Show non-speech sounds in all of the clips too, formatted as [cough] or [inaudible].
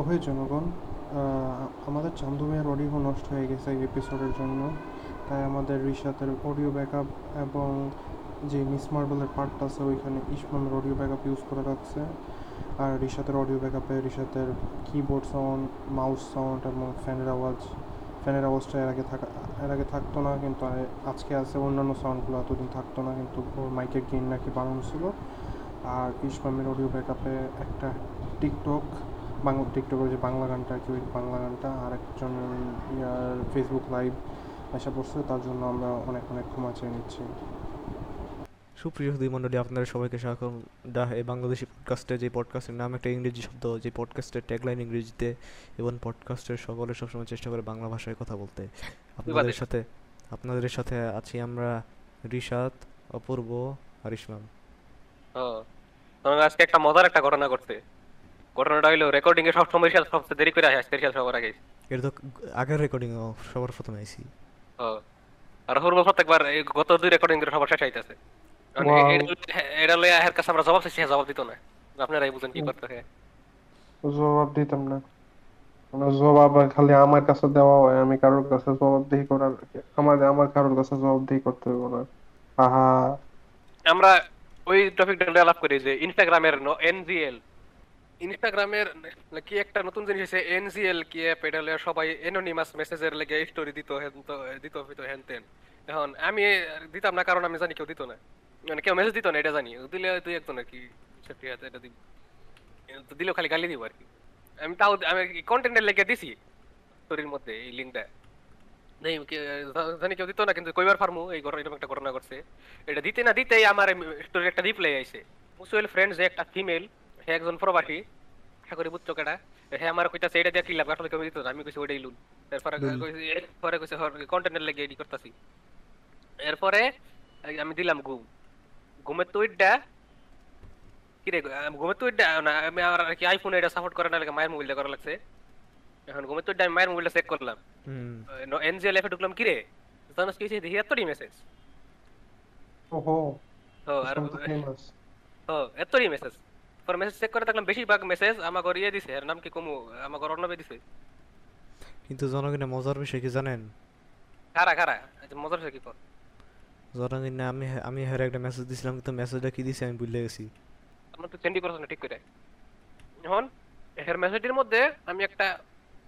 ওহে জনগণ আমাদের চান্দু ভাইয়ের অডিও নষ্ট হয়ে গেছে এই এপিসোডের জন্য। তাই আমাদের রিশাতের অডিও ব্যাকআপ এবং যে মিস মার্বেলের পার্টটা আছে, ওইখানে ইসমামের অডিও ব্যাকআপ ইউজ করে রাখছে। আর রিশাতের অডিও ব্যাকআপে রিশাতের কিবোর্ড সাউন্ড মাউস সাউন্ড এবং ফ্যানের আওয়াজ, ফ্যানের আওয়াজটা এর আগে থাকা, এর আগে থাকতো না, কিন্তু আজকে আছে অন্যান্য সাউন্ডগুলো এতদিন থাকতো না, কিন্তু ওর মাইকের গেইন নাকি বানানো ছিল। আর ইসমামের অডিও ব্যাকআপে একটা টিকটক বাংলা টিকটকের যে বাংলা গানটা কি ওই বাংলা গানটা আর একজন ফেসবুক লাইভ এসে পড়ছে তার জন্য আমরা অনেক অনেক ক্ষমা চেয়ে নিচ্ছি। সুপ্রিয় সুধী মণ্ডলী আপনাদের সবাইকে স্বাগত দা এই বাংলাদেশি পডকাস্টে যে পডকাস্টের নাম একটা ইংরেজি শব্দ যে পডকাস্টের ট্যাগলাইন ইংরেজিতে এবং পডকাস্টের সকলে সবসময় চেষ্টা করে বাংলা ভাষায় কথা বলতে। আপনাদের সাথে আপনাদের সাথে আছি আমরা রিশাদ অপূর্ব আর তোমার আজকে একটা মজার একটা ঘটনা ঘটছে। ঘটনাটা হইল রেকর্ডিং এ সব সময় রিসাল সবচেয়ে দেরি করে আসে আজকে সবার আগে এটা তো আগের রেকর্ডিং সবার প্রথমে আইছি। ও আর পূর্ব প্রত্যেকবার এই গত দুই রেকর্ডিং করে সবার শেষ আইতাছে এটা- লইয়া এর কাছে আমরা জবাব চাইছি হ্যাঁ, জবাব দিত না। আপনারাই বুঝেন কি করতে হয়। জবাব দিতাম না। জবাব খালি আমার কাছে দেওয়া হয় আমি কারোর কাছে জবাবদিহি করার আমার আমার কারোর কাছে জবাবদিহি করতে হবে না। আহা। আমরা ওই টপিকটা আলাপ করি যে ইনস্টাগ্রামের এনজিএল ইনস্টাগ্রামের কি একটা নতুন জিনিস হয়েছে এনজিএল কি অ্যাপ এটা সবাই এনোনিমাস মেসেজের লেগে স্টোরি দিত দিত হইতো হেন তেন। এখন আমি দিতাম না, কারণ আমি জানি কেউ দিত না। মানে কেউ মেসেজ দিত না, এটা জানি। দিলে তুই একজন আর কি, সেফটি আছে এটা দিব তো দিলেও খালি গালি দিব আর কি। আমি তাও, আমি কন্টেন্টের লেগে দিছি স্টোরির মধ্যে, এই লিঙ্কটা নেই জানি কেউ দিত না, কিন্তু কইবার পারমু, এই ঘটনা, এরকম একটা ঘটনা করছে এটা দিতে না দিতেই আমার স্টোরির একটা রিপ্লাই আইছে। মুসুয়েল ফ্রেন্ড যে একটা ফিমেল সে একজন প্রবাসী আশা করি বুঝছ কেডা? হ্যাঁ আমার কইতাছে এটা কি লাভ আসলে কেউ দিত আমি কইছি ওটাই লুন এরপরে কইছি এরপরে কইছে কন্টেন্টের লেগে এডি করতাছি। এরপরে আমি দিলাম ঘুম। ঘুমের তো ওইটা কি রে ঘুমের তো ওইটা না আমি আর কি আইফোন এটা সাপোর্ট করে না লাগে মায়ের মোবাইলটা করা লাগছে। এখন ঘুমের তো ওইটা আমি মায়ের মোবাইলটা চেক করলাম। হুম। এনজিএল এফে ঢুকলাম কি রে? জানাস কি দেখি এতটি মেসেজ ওহো ও আর ও এতটি মেসেজ পর মেসেজ চেক করে দেখলাম বেশিরভাগ মেসেজ আমাকে ইয়ে দিছে এর নাম কি কমু? আমাকে অর্ণবে দিছে। কিন্তু জনগণের মজার বিষয় কি জানেন? খারা খারা আচ্ছা মজার হয়েছে কি কর জনগণ আমি আমি হের একটা মেসেজ দিছিলাম কিন্তু মেসেজটা কি দিছি আমি ভুলে গেছি। আমার তো চেন্ডি করছ না ঠিক করে। এখন এর মেসেজের মধ্যে আমি একটা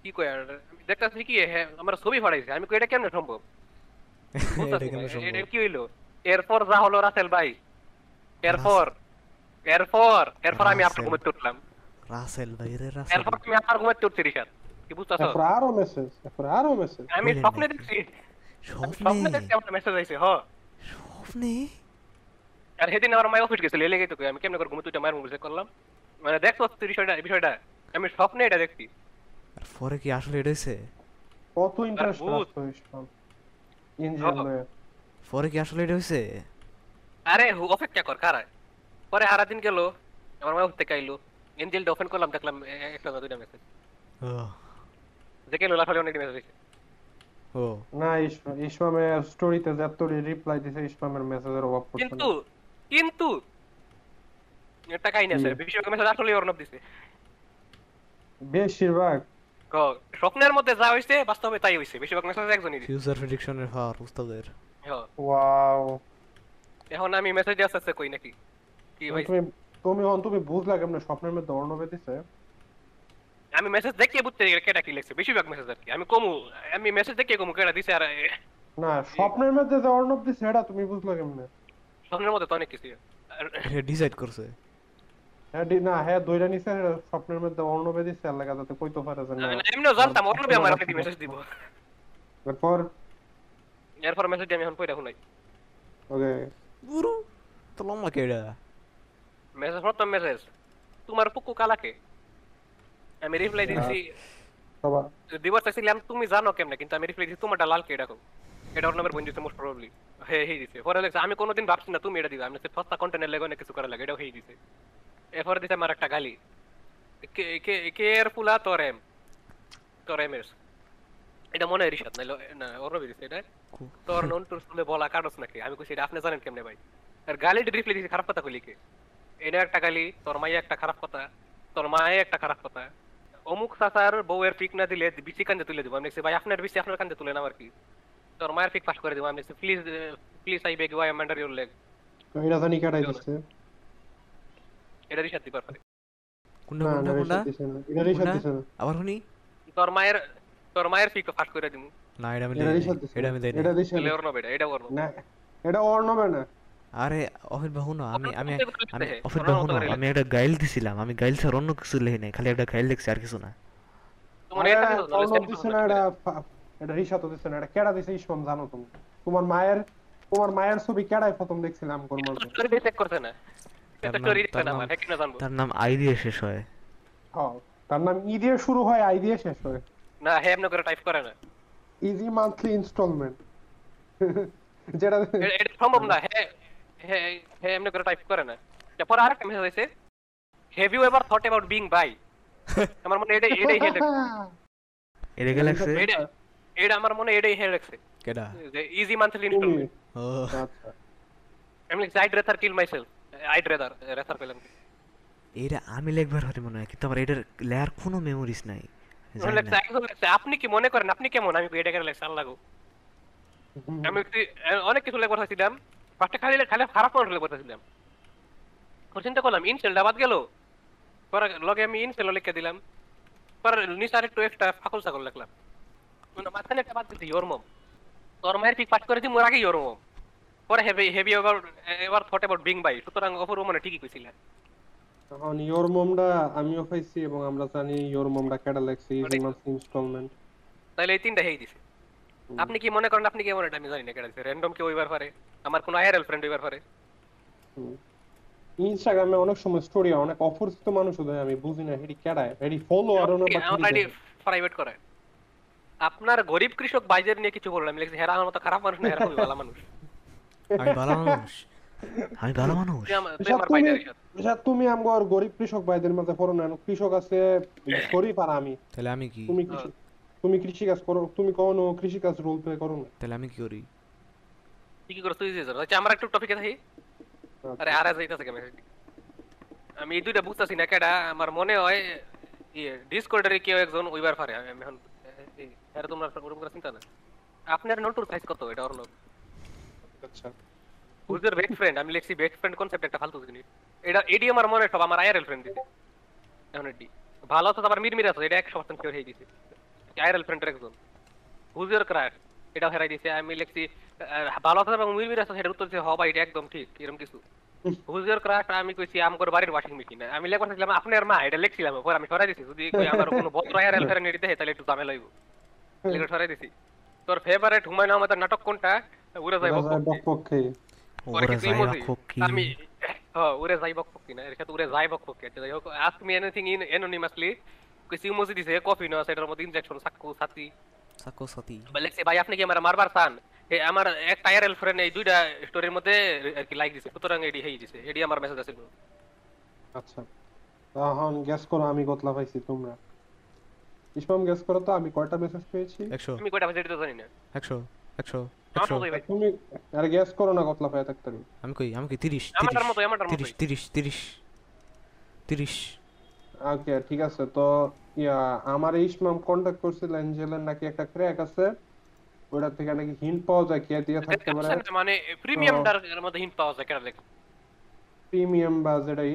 কি কই আর আমি দেখতাছি কি আমার ছবি ফাড়াইছে। আমি কই এটা কেমনে সম্ভব? [laughs] এটা কেন সম্ভব? এটা কি হইল? এরপর যা হলো রাসেল ভাই। এরপর এরপর এরপর আমি আপনার। ঘুমাতে উঠলাম রাসেল ভাই রে রাসেল এরপর আমি আপনার ঘুমাতে উঠছি রিসাদ কি বুঝতেছ? এরপর আরও মেসেজ এরপর আরও মেসেজ আমি স্বপ্নে দেখছি। স্বপ্নে? দেখছি আমার মেসেজ আইছে হ। স্বপ্নে? আর সেদিন আমার মায়ের অফিস গেছিল এলে গেছে আমি কেমনে করে ঘুমে তুইটা মায়ের মোবাইল করলাম। মানে দেখছ তুই বিষয়টা বিষয়টা? আমি স্বপ্নে এটা দেখছি। আর পরে কি আসলে এটা হইছে? কত ইন্টারেস্ট ইঞ্জিন লয়ে পরে কি আসলে এটা হইছে? আরে হু- অপেক্ষা কর কারা পরে হারা দিন গেল আমার মায়ের থেকে আইলো এনজেলটা ওপেন করলাম দেখলাম একটা না দুইটা মেসেজ ও যে কেন লাফালে অনেক মেসেজ হয়েছে। ও। না ইসমাম ইসমামের স্টোরিতে যতটি রিপ্লাই দিছে ইসমামের মেসেজের অভাব পড়ছে কিন্তু কিন্তু একটা কাহিনী আছে কি? বেশিরভাগ মেসেজ আসলে অর্ণব দিছে। বেশিরভাগ? ক- স্বপ্নের মধ্যে যা হয়েছে বাস্তবে তাই হয়েছে বেশিরভাগ মেসেজ একজনই দিছে। ফিউচার প্রেডিকশনের পাওয়ার উস্তাদের। ওয়াও। এখন আমি মেসেজ আস্তে কই নাকি? কি ভাই? তুমি তুমি হন তুমি বুঝলা কেমনে স্বপ্নের মধ্যে অর্ণবে দিছে আমি মেসেজ দেখে বুঝতে গেলে কেটা কি লিখছে? বেশিরভাগ মেসেজ আর কি। আমি কমু আমি মেসেজ দেখে কমু কেটা দিছে আর না স্বপ্নের মধ্যে যে অর্ণব দিছে এটা তুমি বুঝলা কেমনে? স্বপ্নের মধ্যে তো অনেক কিছু। ডিসাইড করছে। হ্যাঁ না হ্যাঁ দুইটা নিছে স্বপ্নের মধ্যে অর্ণবে দিছে আর লাগা যাতে কইতে পারে যে না আমি এমনিও জানতাম অর্ণবই আমার আপনি মেসেজ দিব। এরপর? এরপর মেসেজ আমি এখন পড়ে শুনাই। ওকে। গুরু তো লম্বা কেডা? মেসেজ প্রথম মেসেজ তোমার পুকু কালাকে আমি রিপ্লাই দিছি দিবার চাইছিলাম তুমি জানো কেমনে কিন্তু আমি রিপ্লাই দিছি তোমারটা লাল কে ডাকো এটা ওর নামের বোন দিছে মোস্ট প্রবাবলি হে হে দিছে পরে লেখছে আমি কোনোদিন ভাবছি না তুমি এটা দিবে আমি সস্তা কন্টেন্টের লেগে অনেক কিছু করা লাগে এটাও হেই দিছে এরপরে দিছে আমার একটা গালি কে কে কেয়ারফুল তোর এম তোর এম এস এটা মনে হয় রিসাদ নাইলো না ওর দিছে এটা তোর নন টুর শুনে বলা কারণ নাকি আমি কইছি এটা আপনি জানেন কেমনে ভাই আর গালি রিপ্লাই দিছে খারাপ কথা কইলি কে এটা একটা গালি তোর মাইয়া একটা খারাপ কথা তোর মায়ে একটা খারাপ কথা। অমুক চাচার বউয়ের পিক না দিলে বিসি কান্দে তুলে দিব। আমি ভাই আপনার বিসি আপনার কান্দে তুলে না আর কি। তোর মায়ের পিক পাস করে দিব। আমি please please I beg why under your leg. এটা জানি কাটাই দিচ্ছে। এটা রিসাত দিবার পারে। কোনটা কোনটা কোনটা দিছে এটা রিসাত দিছে আবার শুনি। তোর মায়ের তোর মায়ের পিক পাস করে দিব। না এটা আমি এটা। রিসাত দিছে এটা আমি দেই এটা দিছে না। ওর নবে এটা এটা ওর নবে। না এটা ওর নবে না। আরে অফির বাহু না আমি আমি আমি অফির অন্য বাহু না আমি একটা গাইল দিছিলাম আমি গাইল স্যার অন্য কিছু লিখি নাই খালি একটা গাইল লিখছি আর কিছু না। তোমার এটা দিছো, না না। এটা এটা রিসাত দিছে না এটা কেডা দিছে ইসমাম জানো তুমি। তোমার মায়ের তোমার মায়ের ছবি কেডাই প্রথম দেখছিলাম কোন তোর মধ্যে দিয়ে check করছে না। তার দিছে না হ্যাঁ কিনা জানব। তার নাম আই দিয়ে শেষ হয়। হ্যাঁ তার নাম ই দিয়ে শুরু হয় আই দিয়ে শেষ হয়। না হে এমনি করে টাইপ করে না। ইজি মান্থলি ইনস্টলমেন্ট যেটা এটা সম্ভব না হে হে হে এমনি করে টাইপ করে না। তারপর আরেকটা message have you ever thought about being bi আমার মনে এটা এটাই হে লেখছে এটা কে লাগছে এটা এটা আমার মনে এটাই হে লেখছে কেডা? যে ইজি মান্থলি ইনস্টলমেন্ট ও। আচ্ছা। আমি লিখছি I'd rather kill myself I'd rather rather পেলাম এটা আমি লিখবার হতে মনে হয় কিন্তু আমার এটার লেয়ার কোনো মেমোরিজ নাই। আপনি কি মনে করেন আপনি কেমন? আমি এটা কেন আল্লাহ আমি অনেক কিছু লেগে বসেছিলাম ফার্স্টে খালি খালি খারাপ লেগে বসেছিলাম পরে চিন্তা করলাম ইনসেলটা বাদ গেল। পরে লগে আমি ইনসেল লিখে দিলাম। পরে নিচে আর একটু একটা ফাকল সাকল লিখলাম। মানে মাঝখানে একটা বাদ দিচ্ছি ইয়োর মম তোর মায়ের পিক পাস করেছি মোর আগে ইয়োর মম পরে হেভি হেভি এবার এবার থট অ্যাবাউট বিং বাই সুতরাং অপর মানে ঠিকই কইছিলেন। এখন ইয়োর মমটা আমিও পাইছি এবং আমরা জানি ইয়োর মমটা কেডা লাগছে ইজি ইনস্টলমেন্ট। তাহলে এই তিনটা হেই দিছে। আপনি কি মনে করেন আপনি কেমন এটা আমি জানি না কেডা র্যান্ডম কেউ হইবার পারে? আমার কোনো আইআরএল ফ্রেন্ড হইবার পারে? ইনস্টাগ্রামে অনেক সময় স্টোরি অনেক অপরিচিত মানুষ দেয় আমি বুঝি না হেডি কেডায় হেডি ফলো আর না বা অলরেডি প্রাইভেট করে। আপনার গরিব কৃষক বাইজের নিয়ে কিছু বললাম লিখছি হেরা আমার মতো খারাপ মানুষ না হেরা খুবই ভালো মানুষ। আমি ভালো মানুষ। আমি ভালো মানুষ। তুমি সাথে। বিশাল গরিব কৃষক ভাইদের মাঝে পড়ো না কৃষক আছে গরিব আর আমি। তাহলে আমি কি? তুমি কৃষি তুমি কৃষি কাজ করো তুমি কখনো কৃষি কাজ রোল প্লে করো না তাহলে আমি কি করি কি কি করে তুই যে আচ্ছা আমরা একটু টপিকে থাকি আরে আর যাইতাছে কেন আমি এই দুইটা বুঝতাছি না কেডা? আমার মনে হয় ইয়ে ডিসকর্ডারে কেউ একজন ওইবার পারে। আমি এখন এই, আরে তোমরা ওরকম করে চিন্তা না। আপনার নোটুর সাইজ কত? এটা অর্ণব আচ্ছা। হুজ ইউর বেস্ট ফ্রেন্ড আমি লিখছি বেস্ট ফ্রেন্ড কনসেপ্ট একটা ফালতু জিনিস। এটা এডি আমার মনে সব আমার আইআরএল ফ্রেন্ড দিছে। এখন এডি ভালো আছে আবার মিরমির আছে এটা 100% শিওর হয়ে দিছে আইআরএল ফ্রেন্ডের একজন হুজ ইউর ক্রাশ এটা হেরাই দিছে আমি লিখছি ভালো আছে এবং মিরমির আছে সেটা উত্তর দিছে হ ভাই এটা একদম ঠিক এরকম কিছু হুজ ইউর ক্রাশ আমি কইছি আমগর বাড়ির ওয়াশিং মেশিন আমি লেখা ছিলাম আপনার মা এটা লিখছিলাম পরে আমি সরাই দিছি যদি কই আমার কোনো ভদ্র আইআরএল ফ্রেন্ড এডিতে তাহলে একটু ঝামেলা হইব লেখা সরাই দিছি তোর ফেভারিট হুমায়ুন আহমেদের নাটক কোনটা উড়ে যাইব পক্ষে পরে ওরা কিছু যাই? রাখো আমি হ্যাঁ উড়ে যাই বক কি না এর সাথে উড়ে যাই বক কি আচ্ছা যাই হোক ask me anything in anonymously কিছু ইমোজি দিছে কফি না সেটার মধ্যে ইনজেকশন সাক্কু সাথি সাকো সাথী বলেছে ভাই আপনি কি আমার মারবার চান? এ আমার এক টায়ারেল ফ্রেন্ড এই দুইটা স্টোরির মধ্যে আর কি লাইক দিছে সুতরাং এডি হেই দিছে এডি আমার মেসেজ আছে আচ্ছা এখন গ্যাস করো আমি কতলা পাইছি তোমরা। ইসমাম গ্যাস করো তো আমি কয়টা মেসেজ পেয়েছি? একশো। তুমি কয়টা বাজে তো জানি না। একশো একশো আমার একশো। মতোই ভাই। তুমি আরে গ্যাস করো না কতলা পাই থাকতে পারি আমি কই আমি কই তিরিশ আমারটার তিরিশ মতো আমারটার তিরিশ মতোই। তিরিশ তিরিশ তিরিশ। ওকে ঠিক আছে তো ইয়া আমার ইসমাম কন্টাক্ট করছিল এঞ্জেলের নাকি একটা ক্র্যাক আছে ওটা থেকে নাকি হিন্ট পাওয়া যায় কে দিয়ে থাকতে পারে। মানে প্রিমিয়াম ডার মধ্যে হিন্ট পাওয়া যায় কেন দেখ প্রিমিয়াম বা যেটাই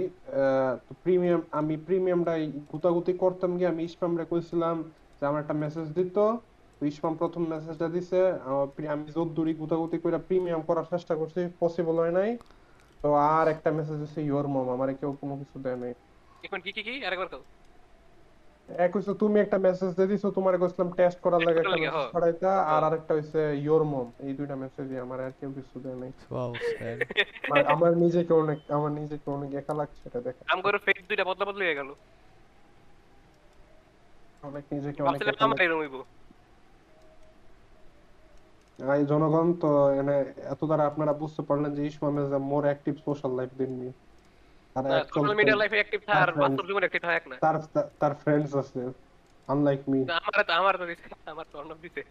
প্রিমিয়াম আমি প্রিমিয়ামটাই গুতাগুতি করতাম গিয়ে আমি ইসমামরে কইছিলাম যে আমার একটা মেসেজ দিত তো ইসমাম প্রথম মেসেজটা দিছে আমি যদ্দুরি গুতাগুতি করে প্রিমিয়াম করার চেষ্টা করছি পসিবল হয় নাই। তো আর একটা মেসেজ দিছে ইওর মম আমারে কেউ কোনো কিছু দেয় নাই। এখন কি কি কি? আরেকবার কও। এক হইছে তুমি একটা মেসেজ দিয়ে দিছো তোমারে কইছিলাম টেস্ট করার লাগে Test একটা করার লাগে, মেসেজ। ছড়াইতা আর আরেকটা হইছে ইওর মম এই দুইটা মেসেজই আমার আর কেউ কিছু দেয় নাই। ওয়াও স্যার আমার- আমার নিজেকে অনেক আমার নিজেকে অনেক একা লাগছে এটা দেখে। আম করে ফেস দুইটা বদলা বদলি হয়ে গেল। অনেক নিজেকে অনেক একা হইব এই জনগণ তো এনে এত দ্বারা আপনারা বুঝতে পারলেন যে Ismam is more active social life then R social media লাইফে অ্যাক্টিভ থাক আর তার বাস্তব জীবনে অ্যাক্টিভ থাক না। তার তার ফ্রেন্ডস আছে আনলাইক মি আমার তো আমার তো আমার তো অন্য দিছে।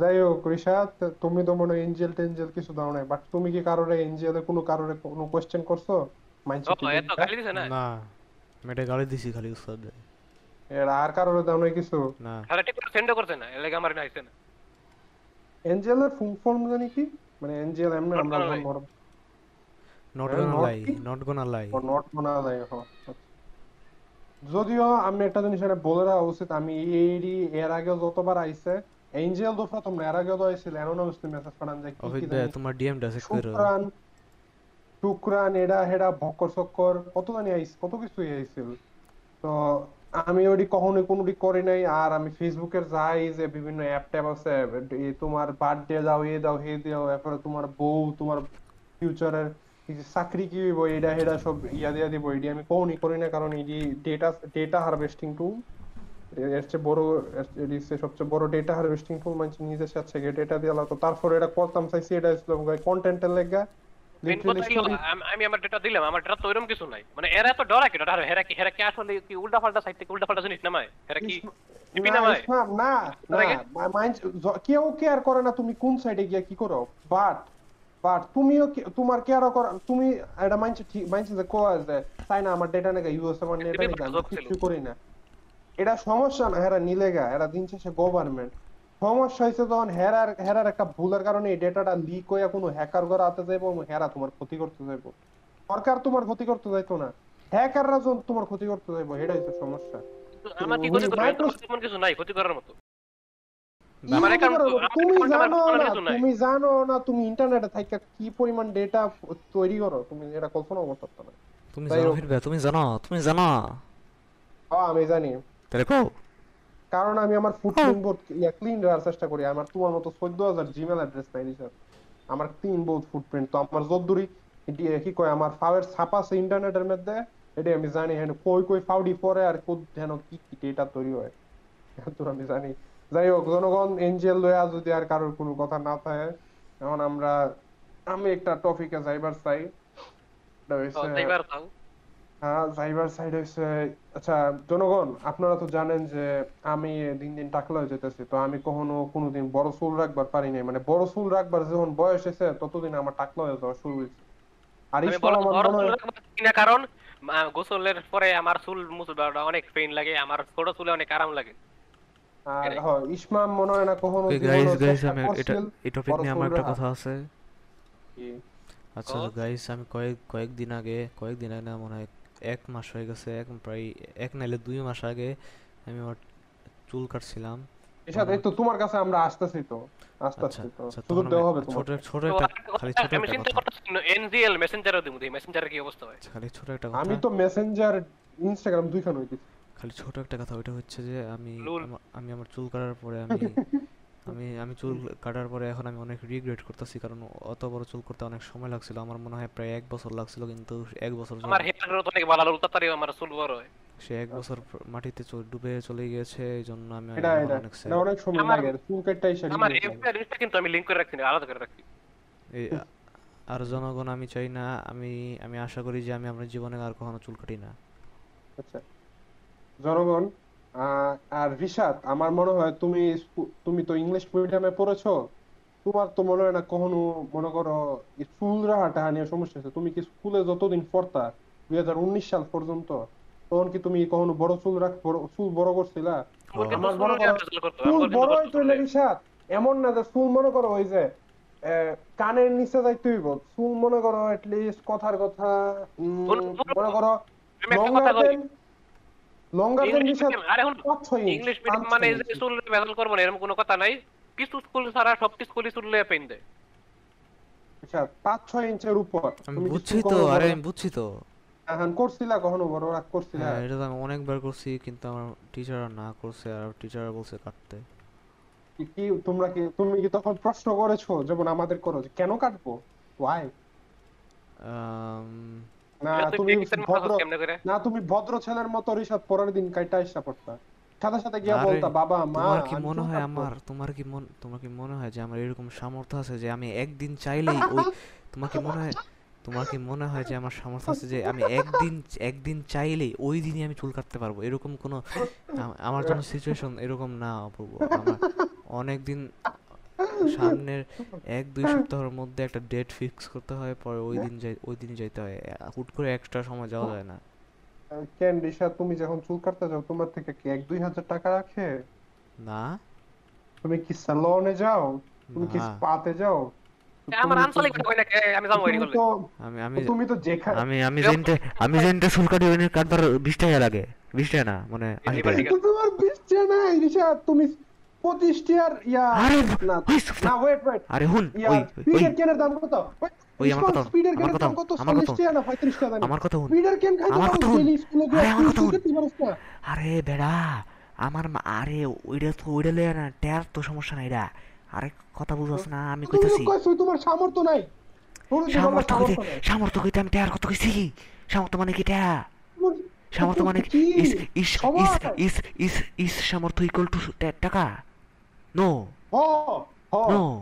যাই হোক রিশাদ তুমি তো মনে এঞ্জেল টেঞ্জেল কিছু দাও নাই বাট তুমি কি কারোরে এঞ্জেলে কোনো কারোরে কোনো কোশ্চেন করছ? না? না এটা গালি দিছি খালি উস্তাদ। এরা আর কারোর দাও নাই কিছু? না। আরে ঠিক করে সেন্ডও করছে না এর লাগে আমার না এনজিএল এর ফুল ফর্ম জানি কি? মানে এনজিএল এমনি আমরা. বড় not gonna not lie? Not gonna lie not হয় হ যদিও আমি একটা জিনিস এখানে বলে রাখা উচিত আমি এইডি এর আগেও যতবার আইছে এঞ্জেল তো প্রথম এর আগেও তো আইছিল অ্যানোনিমাস মেসেজ পাঠান যায় কি কি তোমার ডিএম চেক করো শুক্রান শুক্রান এডা হেডা ভক্কর চক্কর কত জানি আইস কত কিছুই আইছিল। তো আমি ওডি কখনোই কোনোটি করি নাই আর আমি ফেসবুকের যাই যে বিভিন্ন অ্যাপ ট্যাপ আছে তোমার বার্থডে দাও এ দাও হে দাও এরপরে তোমার বউ তোমার ফিউচারের চাকরি কি হইব এটা হেডা সব ইয়া দিয়া দিব এডি আমি কখনই করি না কারণ এডি ডেটা ডেটা হারভেস্টিং টুল এর চেয়ে বড় এডি সবচেয়ে বড় ডেটা হারভেস্টিং টুল মানে নিজের সাথে ডেটা দিয়ে তো তারপর এটা করতাম চাইছি এটা ছিল কন্টেন্টের লেগা আমি আমার ডেটা দিলাম আমার ডেটা তো এরকম কিছু নাই। মানে এরা তো ডরা কি ডরা হেরা কি হেরা কি আসলে কি উল্টা পাল্টা সাইড থেকে উল্টা পাল্টা জিনিস নামায়? হেরা কি না না মাইন্ড- য- কেউ কেয়ার করে না তুমি কোন সাইডে গিয়া কি করো? বাট বাট তুমিও তোমার কেয়ার কর তুমি এটা মাইন্ড ঠিক মাইন্ড যে কোয়া যে তাই না আমার ডেটা নাকি ইউএস আমার ডেটা নাকি আমি কিছু করি না। এটা সমস্যা না হেরা নিলেগা এরা দিন শেষে গভর্নমেন্ট সমস্যা হয়েছে যখন হেরার হেরার একটা ভুলের কারণে এই ডেটাটা লিক হয়ে কোনো হ্যাকার ঘরে হাতে যাইবো এবং হেরা তোমার ক্ষতি করতে যাইবো। সরকার তোমার ক্ষতি করতে যাইতো না। হ্যাকাররা যখন তোমার ক্ষতি করতে যাইবো এটাই হচ্ছে সমস্যা। আমার কি ক্ষতি করবে কিছু নাই ক্ষতি করার মতো। তুমি জানো না। তুমি জানো না তুমি ইন্টারনেটে থাইকা কি পরিমাণ ডেটা তৈরি করো? তুমি কল্পনা করতে পারতো না। তুমি জানো তুমি জানো তুমি জানো। হ্যাঁ আমি জানি। তাহলে কও। কারণ আমি আমার ফুটপ্রিন্ট বোর্ড ইয়া ক্লিন রাখার চেষ্টা করি। আমার তোমার মতো চোদ্দ হাজার জিমেল অ্যাড্রেস নাই রিসার্চ আমার ক্লিন বহুত ফুটপ্রিন্ট তো আমার যদ্দুরি কি কয় আমার ফাওয়ের ছাপা আছে ইন্টারনেটের মধ্যে। এটা আমি জানি হ্যাঁ কই কই ফাউডি পরে আর কোদ যেন কি কি ডেটা তৈরি হয়। এত আমি জানি। যাই হোক জনগণ এনজিএল লয়া যদি আর কারোর কোনো কথা না থাকে এখন আমরা আমি একটা টপিকে যাইবার চাই। হ্যাঁ সাইবার সাইড হচ্ছে আচ্ছা জনগণ আপনারা তো জানেন যে আমি দিন দিন টাকলা হয়ে যেতেছি তো আমি কখনো কোনোদিন বড় চুল রাখবার পারি নাই। মানে বড় চুল রাখবার যখন বয়স এসে ততদিন আমার টাকলা হয়ে যাওয়া শুরু হয়েছে আর কিনা কারণ গোসলের পরে আমার চুল মুছবা অনেক পেইন লাগে আমার ছোট চুলে অনেক আরাম লাগে। আর। হয় ইসমাম মনে হয় না কখনো গাইস গাইস আমি এটা এই টপিক নিয়ে আমার চুল একটা কথা আছে। আচ্ছা গাইস আমি কয়েক কয়েকদিন আগে কয়েকদিন আগে না মনে হয় এক মাস হয়ে গেছে এক প্রায় এক নাইলে দুই মাস আগে আমি আমার চুল কাটছিলাম। এসাদ, এই তো তোমার কাছে আমরা আসতেছি তো আস্তে আচ্ছা আস্তে তো। আচ্ছা সুযোগ দেওয়া হবে ছোট ছোট একটা খালি কথা, ছোট আমি একটা চিন্তা কথা। করতেছি এনজিএল মেসেঞ্জারও দিব দিই মেসেঞ্জারে কি অবস্থা হয়? খালি ছোট একটা আমি তো মেসেঞ্জার ইনস্টাগ্রাম দুইখান হইতেছি। খালি ছোট একটা কথা ওইটা হচ্ছে যে আমি আমি আমার চুল কাটার পরে আমি [laughs] আমি আমি চুল কাটার পরে এখন আমি অনেক রিগ্রেট করতেছি কারণ অত বড় চুল করতে অনেক সময় লাগছিল। আমার মনে হয় প্রায় এক বছর লাগছিল কিন্তু এক বছর আমার হেয়ার গ্রোথ অনেক ভালো উল্টা তারি আমার চুল বড় হয়। সে এক বছর মাটিতে চ- ডুবে চলে গিয়েছে এই জন্য আমি এটা এটা। অনেক sad। অনেক সময় লাগে চুল কাটটাই সেটা আমার এফবিআর লিস্টটা কিন্তু আমি লিংক করে রাখছি না, আলাদা করে রাখছি। এই আর জনগণ আমি চাই না আমি আমি আশা করি যে আমি আমার জীবনে আর কখনো চুল কাটি না। আচ্ছা। জনগণ আর রিশাদ আমার মনে হয় তুমি তুমি তো ইংলিশ মিডিয়ামে পড়েছো তোমার তো মনে হয় না কখনো মনে করো রাহাটা নিয়ে সমস্যা আছে। তুমি কি স্কুলে যতদিন পড়তা দুই হাজার উনিশ সাল পর্যন্ত তখন কি তুমি কখনো বড় চুল রাখ চুল বড় করছিলা? চুল আমার বড় চুল হইতো। রিশাদ এমন না যে চুল মনে করো ওই যে কানের নিচে যাইতে হইব। চুল মনে করো লিস্ট কথার কথা মনে করো লঙ্গার মিডিয়াম- আরে ইংলিশ মিডিয়াম মানে। যে ভেজাল করব না এরকম কোনো কথা নাই। কিছু স্কুল ছাড়া সব স্কুলই পেন দেয়। আচ্ছা পাঁচ ছয় ইঞ্চের উপর। আমি বুঝছি তো আরে আমি বুঝছি তো। এখন করছিলা কখনো বড়? রাগ করছিলা? হ্যাঁ এটা তো আমি অনেকবার করছি কিন্তু আমার টিচার না করছে আর টিচার বলছে কাটতে। কি কি তোমরা কি তুমি কি তখন প্রশ্ন করেছ? যেমন আমাদের করো কেন কাটবো? ওয়াই না তুমি ভদ্র না তুমি ভদ্র ছেলের মতো রিসাদ পরের দিন কাইটা ইচ্ছা পড়তা। সাথে সাথে গিয়া বলতা বাবা মা তোমার কি মনে হয় আমার? তোমার কি মন তোমার কি মনে হয় যে আমার এরকম সামর্থ্য আছে যে আমি একদিন চাইলেই ওই তোমার কি মনে হয় তোমার কি মনে হয় যে আমার সামর্থ্য আছে যে আমি একদিন একদিন চাইলেই ওই দিনই আমি চুল কাটতে পারব? এরকম কোনো আমার জন্য সিচুয়েশন এরকম না অপূর্ব। আমার অনেক দিন [laughs] সামনের এক দুই সপ্তাহের মধ্যে একটা ডেট ফিক্স করতে হয় পরে ওই দিন যাই ওই দিনই যাইতে হয়। হুট করে এক্সট্রা সময় যাওয়া যায় না। কেন রিশা তুমি যখন চুল কাটতে যাও তোমার থেকে কি এক দুই হাজার টাকা রাখে? না। তুমি কি স্যালনে যাও? তুমি কি স্পাতে যাও? আমার আঞ্চলিক কই না আমি যাব করলে। আমি আমি তুমি তো যেখানে আমি আমি যেনতে আমি যেনতে চুল কাটি ওইনে কাটবার বিশ টাকা লাগে। বিশ টাকা না মানে আশি এবার টাকা। ঠিক তো তোমার বৃষ্টি নাই রিশা তুমি ইয়া আরে না না ওয়েট ওয়েট আরে হুন ওই ওই স্পিডের কেনের দাম কত? ওই আমার কথা স্পিডের কেনের দাম কত? আমার কথা না 35 টাকা আমার কথা হুন স্পিডের কেন খাইতে আমার কথা হুন। ডেইলি স্কুলে আরে আমার কথা হুন। খেতে পারোস না আরে বেড়া আমার আরে ওইটা তো ওইটা না ট্যার তো সমস্যা নাই রা। আরে কথা বুঝছ না আমি কইতাছি। তোমার সামর্থ্য নাই। সামর্থ্য কইতে সামর্থ্য কইতে আমি ট্যার কত কইছি? সামর্থ্য মানে কি ট্যা সামর্থ্য মানে ইস ইস ইস ইস ইস সামর্থ্য ইকুয়াল টু টাকা? নো হ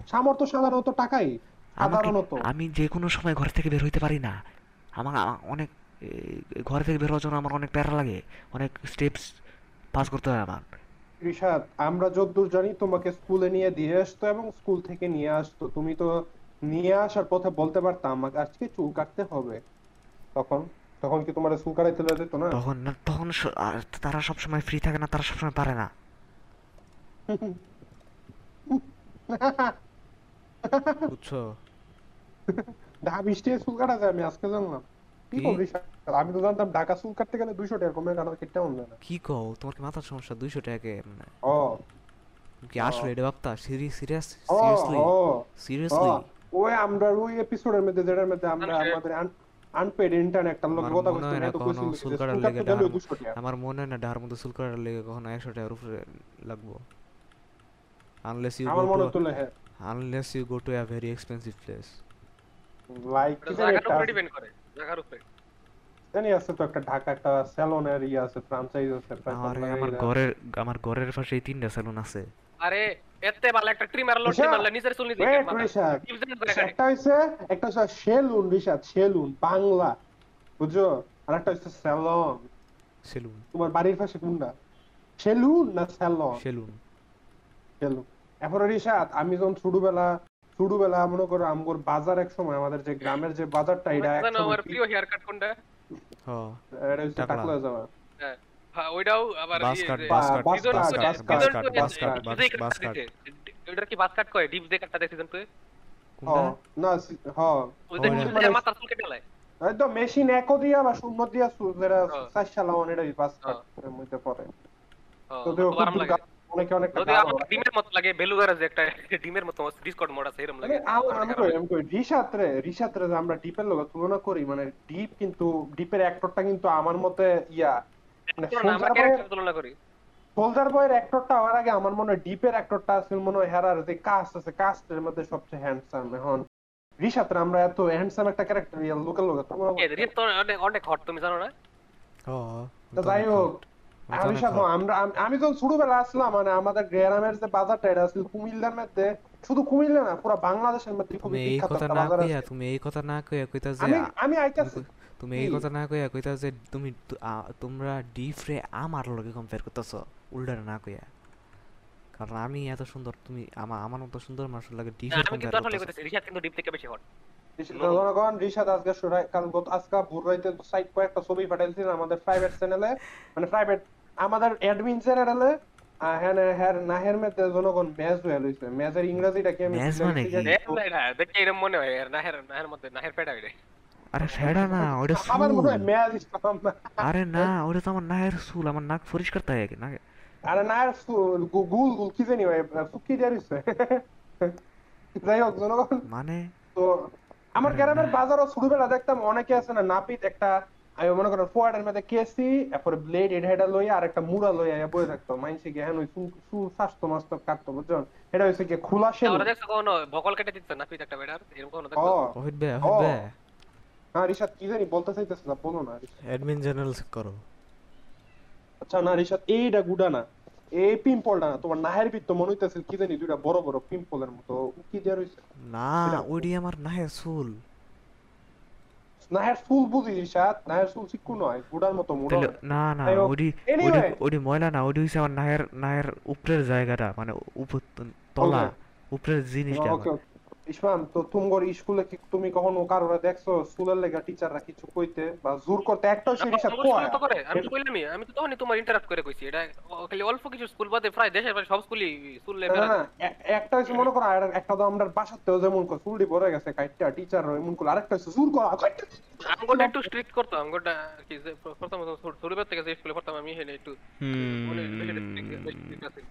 সামর্থ্য সাধারণত টাকাই সাধারণত। আমি যে কোনো সময় ঘর থেকে বের হইতে পারি না। আমার অনেক ঘর থেকে বের হওয়ার জন্য আমার অনেক প্যারা লাগে অনেক স্টেপস পাস করতে হয় আমার। ঋষাদ আমরা যতদূর জানি তোমাকে স্কুলে নিয়ে দিয়ে আসতো এবং স্কুল থেকে নিয়ে আসতো। তুমি তো নিয়ে আসার পথে বলতে পারতাম আমাকে আজকে চুল কাটতে হবে। তখন তখন কি তোমার চুল কাটাইতে যেত না? তখন না তখন আর তারা সব সময় ফ্রি থাকে না তারা সব সময় পারে না। [laughs] বুঝছ? ঢাকা বৃষ্টি চুল কাটা যায় আমি আজকে জানলাম। কি কি? করবি আমি তো জানতাম ঢাকা চুল কাটতে গেলে দুইশো টাকা কমে কাটা কেটে মনে না কি কও? তোমার কি মাথার সমস্যা? দুইশো টাকা মানে ও। কি আসলে এটা ভাবতা? সিরিয়াস? Serious seriously? সিরিয়াসলি? ওই আমরা ওই এপিসোডের মধ্যে যেটার মধ্যে আমরা আমাদের আনপেড ইন্টারনেট একটা লোক আমার কথা মনে হয় না তো কইছিল 200 আমার মনে হয় না ডাহার মধ্যে চুল কাটার লেগে কখনো একশো টাকার উপরে লাগবো। আনলেস ইউ আমার মনে হ্যাঁ। Unless you go to a very expensive place like জায়গার উপরে ডিপেন্ড করে জায়গার উপরে। জানি আছে তো একটা ঢাকা একটা স্যালনের ইয়ে আছে ফ্র্যাঞ্চাইজ আছে প্রায় আমার জায়গায় ঘরের আমার ঘরের পাশে এই তিনটা সেলুন আছে। আরে এতে ভালো একটা ট্রিমার মারলে নিজের চুল নিজে। একটা হইছে একটা হইছে সেলুন সেলুন বাংলা বুঝছ? আর একটা হইছে স্যালন সেলুন। তোমার বাড়ির পাশে কোনটা? সেলুন না স্যালন সেলুন। সেলুন। এরপরে ঋষাদ আমি যখন ছোটবেলা ছোটবেলা মনে করো আমগর বাজার এক সময় আমাদের যে গ্রামের যে বাজারটা এটা এক সময় আমার প্রিয় হেয়ার কাট কোনটা? হ এটা হচ্ছে টাকলা। যাওয়া হ্যাঁ হ্যাঁ, ওইটাও আবার বাস ইয়ে কাট বাস কাট বাস season বাস কাট বাস কাট বাস কাট ডিপ দিয়ে বাস কাট। কাট ওইটার কি বাস কাট কয়? ডিপ দিয়ে কাটটা দেখছিস তুই কোনটা? না সি- হ। ওই যে ওই ডিপ মানে- দিয়ে চুল কেটে লাই একদম মেশিন একো দিয়া বা শূন্য দিয়া যেটা হ্যাঁ। চার চালাও এটা বাস হ্যাঁ। মধ্যে পড়ে। হ্যাঁ, যদিও অনেকে অনেকটা যদি আমার ডিমের মতো লাগে বেলুগার একটা ডিমের মতো ডিসকর্ড মোড আছে এরকম মানে লাগে আমি কই আমি কই আমরা ডিপের লগে তুলনা করি মানে ডিপ কিন্তু ডিপের অ্যাক্টরটা কিন্তু আমার মতে ইয়া। মানে আমরা ক্যারেক্টার তুলনা করি। সোলজার বয়ের অ্যাক্টরটা হওয়ার আগে আমার মনে হয় ডিপের অ্যাক্টরটা আসলে মনে হয় হেরার যে কাস্ট আছে কাস্টের মধ্যে সবচেয়ে হ্যান্ডসাম এখন। রিসাত্রে আমরা এত হ্যান্ডসাম একটা ক্যারেক্টার ইয়া লোকাল অনেক অনেক হট তুমি জানো না? যাই হোক অনেক আমি সাথে। আমরা আমি- যখন ছোটবেলা আসলাম মানে আমাদের গ্রামের যে বাজারটা এটা আসলে কুমিল্লার মধ্যে শুধু কুমিল্লা না পুরো বাংলাদেশের মধ্যে খুবই তুমি এই বিখ্যাত কথা না বাজার কইয়া আছে। তুমি এই কথা না কইয়া কইতা যে আমি আমি আইতাছি। তুমি এই কথা না কইয়া কইতা যে তুমি তোমরা ডিপ রে আমার লগে কম্পেয়ার করতেছ উল্টা না কইয়া। কারণ আমি এত সুন্দর তুমি আমার আমার মতো সুন্দর মানুষের লাগে ডিপ না, রে আমি কম্পেয়ার কিন্তু আসলে করতেছ। কইতেছি রিশাদ কিন্তু ডিপ থেকে বেশি হট জনগণ ঋষাদ আজকে কাল গত আজকে ভোর রাইতে সাইড কয়েকটা ছবি পাঠাইছিল আমাদের প্রাইভেট চ্যানেলে মানে প্রাইভেট আমাদের অ্যাডমিন চ্যানেলে হ্যাঁ হ্যাঁ নাহের মধ্যে জনগণ ম্যাচ হয়ে লইছে ম্যাচের ইংরেজিটা কি আমি ম্যাচ মানে কি? জানি। দেখতে এরকম মনে হয় আর নাহের নাহের মধ্যে নাহের পেটা হইলে। আরে সেটা না ওটা আমার মনে হয় ম্যাচ আরে না ওটা তো আমার নাকের চুল আমার নাক পরিষ্কার থাকে না আরে নাহের চুল, গু- গুল গুল কি জানি ভাই ফুকি দিয়ে দিছে যাই হোক জনগণ। মানে? তো আমার গ্রামের বাজারও ছোটবেলা দেখতাম অনেকে আছে না নাপিত একটা আমি মনে করেন ফোয়ার্ডের মধ্যে কেসি এরপরে ব্লেড এড হেডা লইয়া আর একটা মুড়া লইয়া ইয়া বই থাকতো। মাইনসে গিয়ে হ্যাঁ ওই চুল স্বাস্থ্য মাস্ত কাটতো বুঝছেন এটা হচ্ছে কি খোলা শেল আমরা দেখছ কখনো ভকল কেটে দিচ্ছে না পিত একটা বেটার এরকম কখনো ও। দেখছ ওহিত বে ও ওহিত বে। হ্যাঁ রিশাদ কি জানি বলতে চাইতেছে না বলো না। অ্যাডমিন চ্যানেল করো। আচ্ছা না রিশাদ এইটা গুডা না। এই পিম্পলটা না তোমার নাহের ভিতর মনে হইতেছে কি জানি দুইটা বড় বড় পিম্পলের মতো। কি দেওয়া রইছে? না ওইডি আমার নাহের চুল। নাহের ফুল বুঝি রিশাদ নাহের ফুল চিক্কু নয় গুডার মতো মোড়া। তাহলে না না ওডি ওডি ওডি ময়লা না ওডি হইছে আমার নাহের নাহের উপরের জায়গাটা মানে উপর তলা উপরের জিনিসটা ইসমাম তো তুমগর স্কুলে কি তুমি কখনো কারোরে দেখছ? স্কুলের লেগা টিচাররা কিছু কইতে বা জোর করতে? একটা সিরিজ স্কুলে কয় তো করে। আমি তো কইলামই আমি তো তখনই তোমার ইন্টারাপ্ট করে কইছি। এটা খালি অল্প কিছু স্কুল বাদে প্রায় দেশের প্রায় সব স্কুলই স্কুল লেভেল একটা হচ্ছে মনে করো আর একটা তো আমরা বাসাতেও যেমন কর চুলটি ভরে গেছে কাইটটা টিচার এমন করে আরেকটা হচ্ছে জোর করা কাইটটা আমগোটা একটু স্ট্রিক্ট করতো আমগোটা কি যে প্রথম ছোটবেলা থেকে যে স্কুলে পড়তাম আমি হেনে একটু আছি।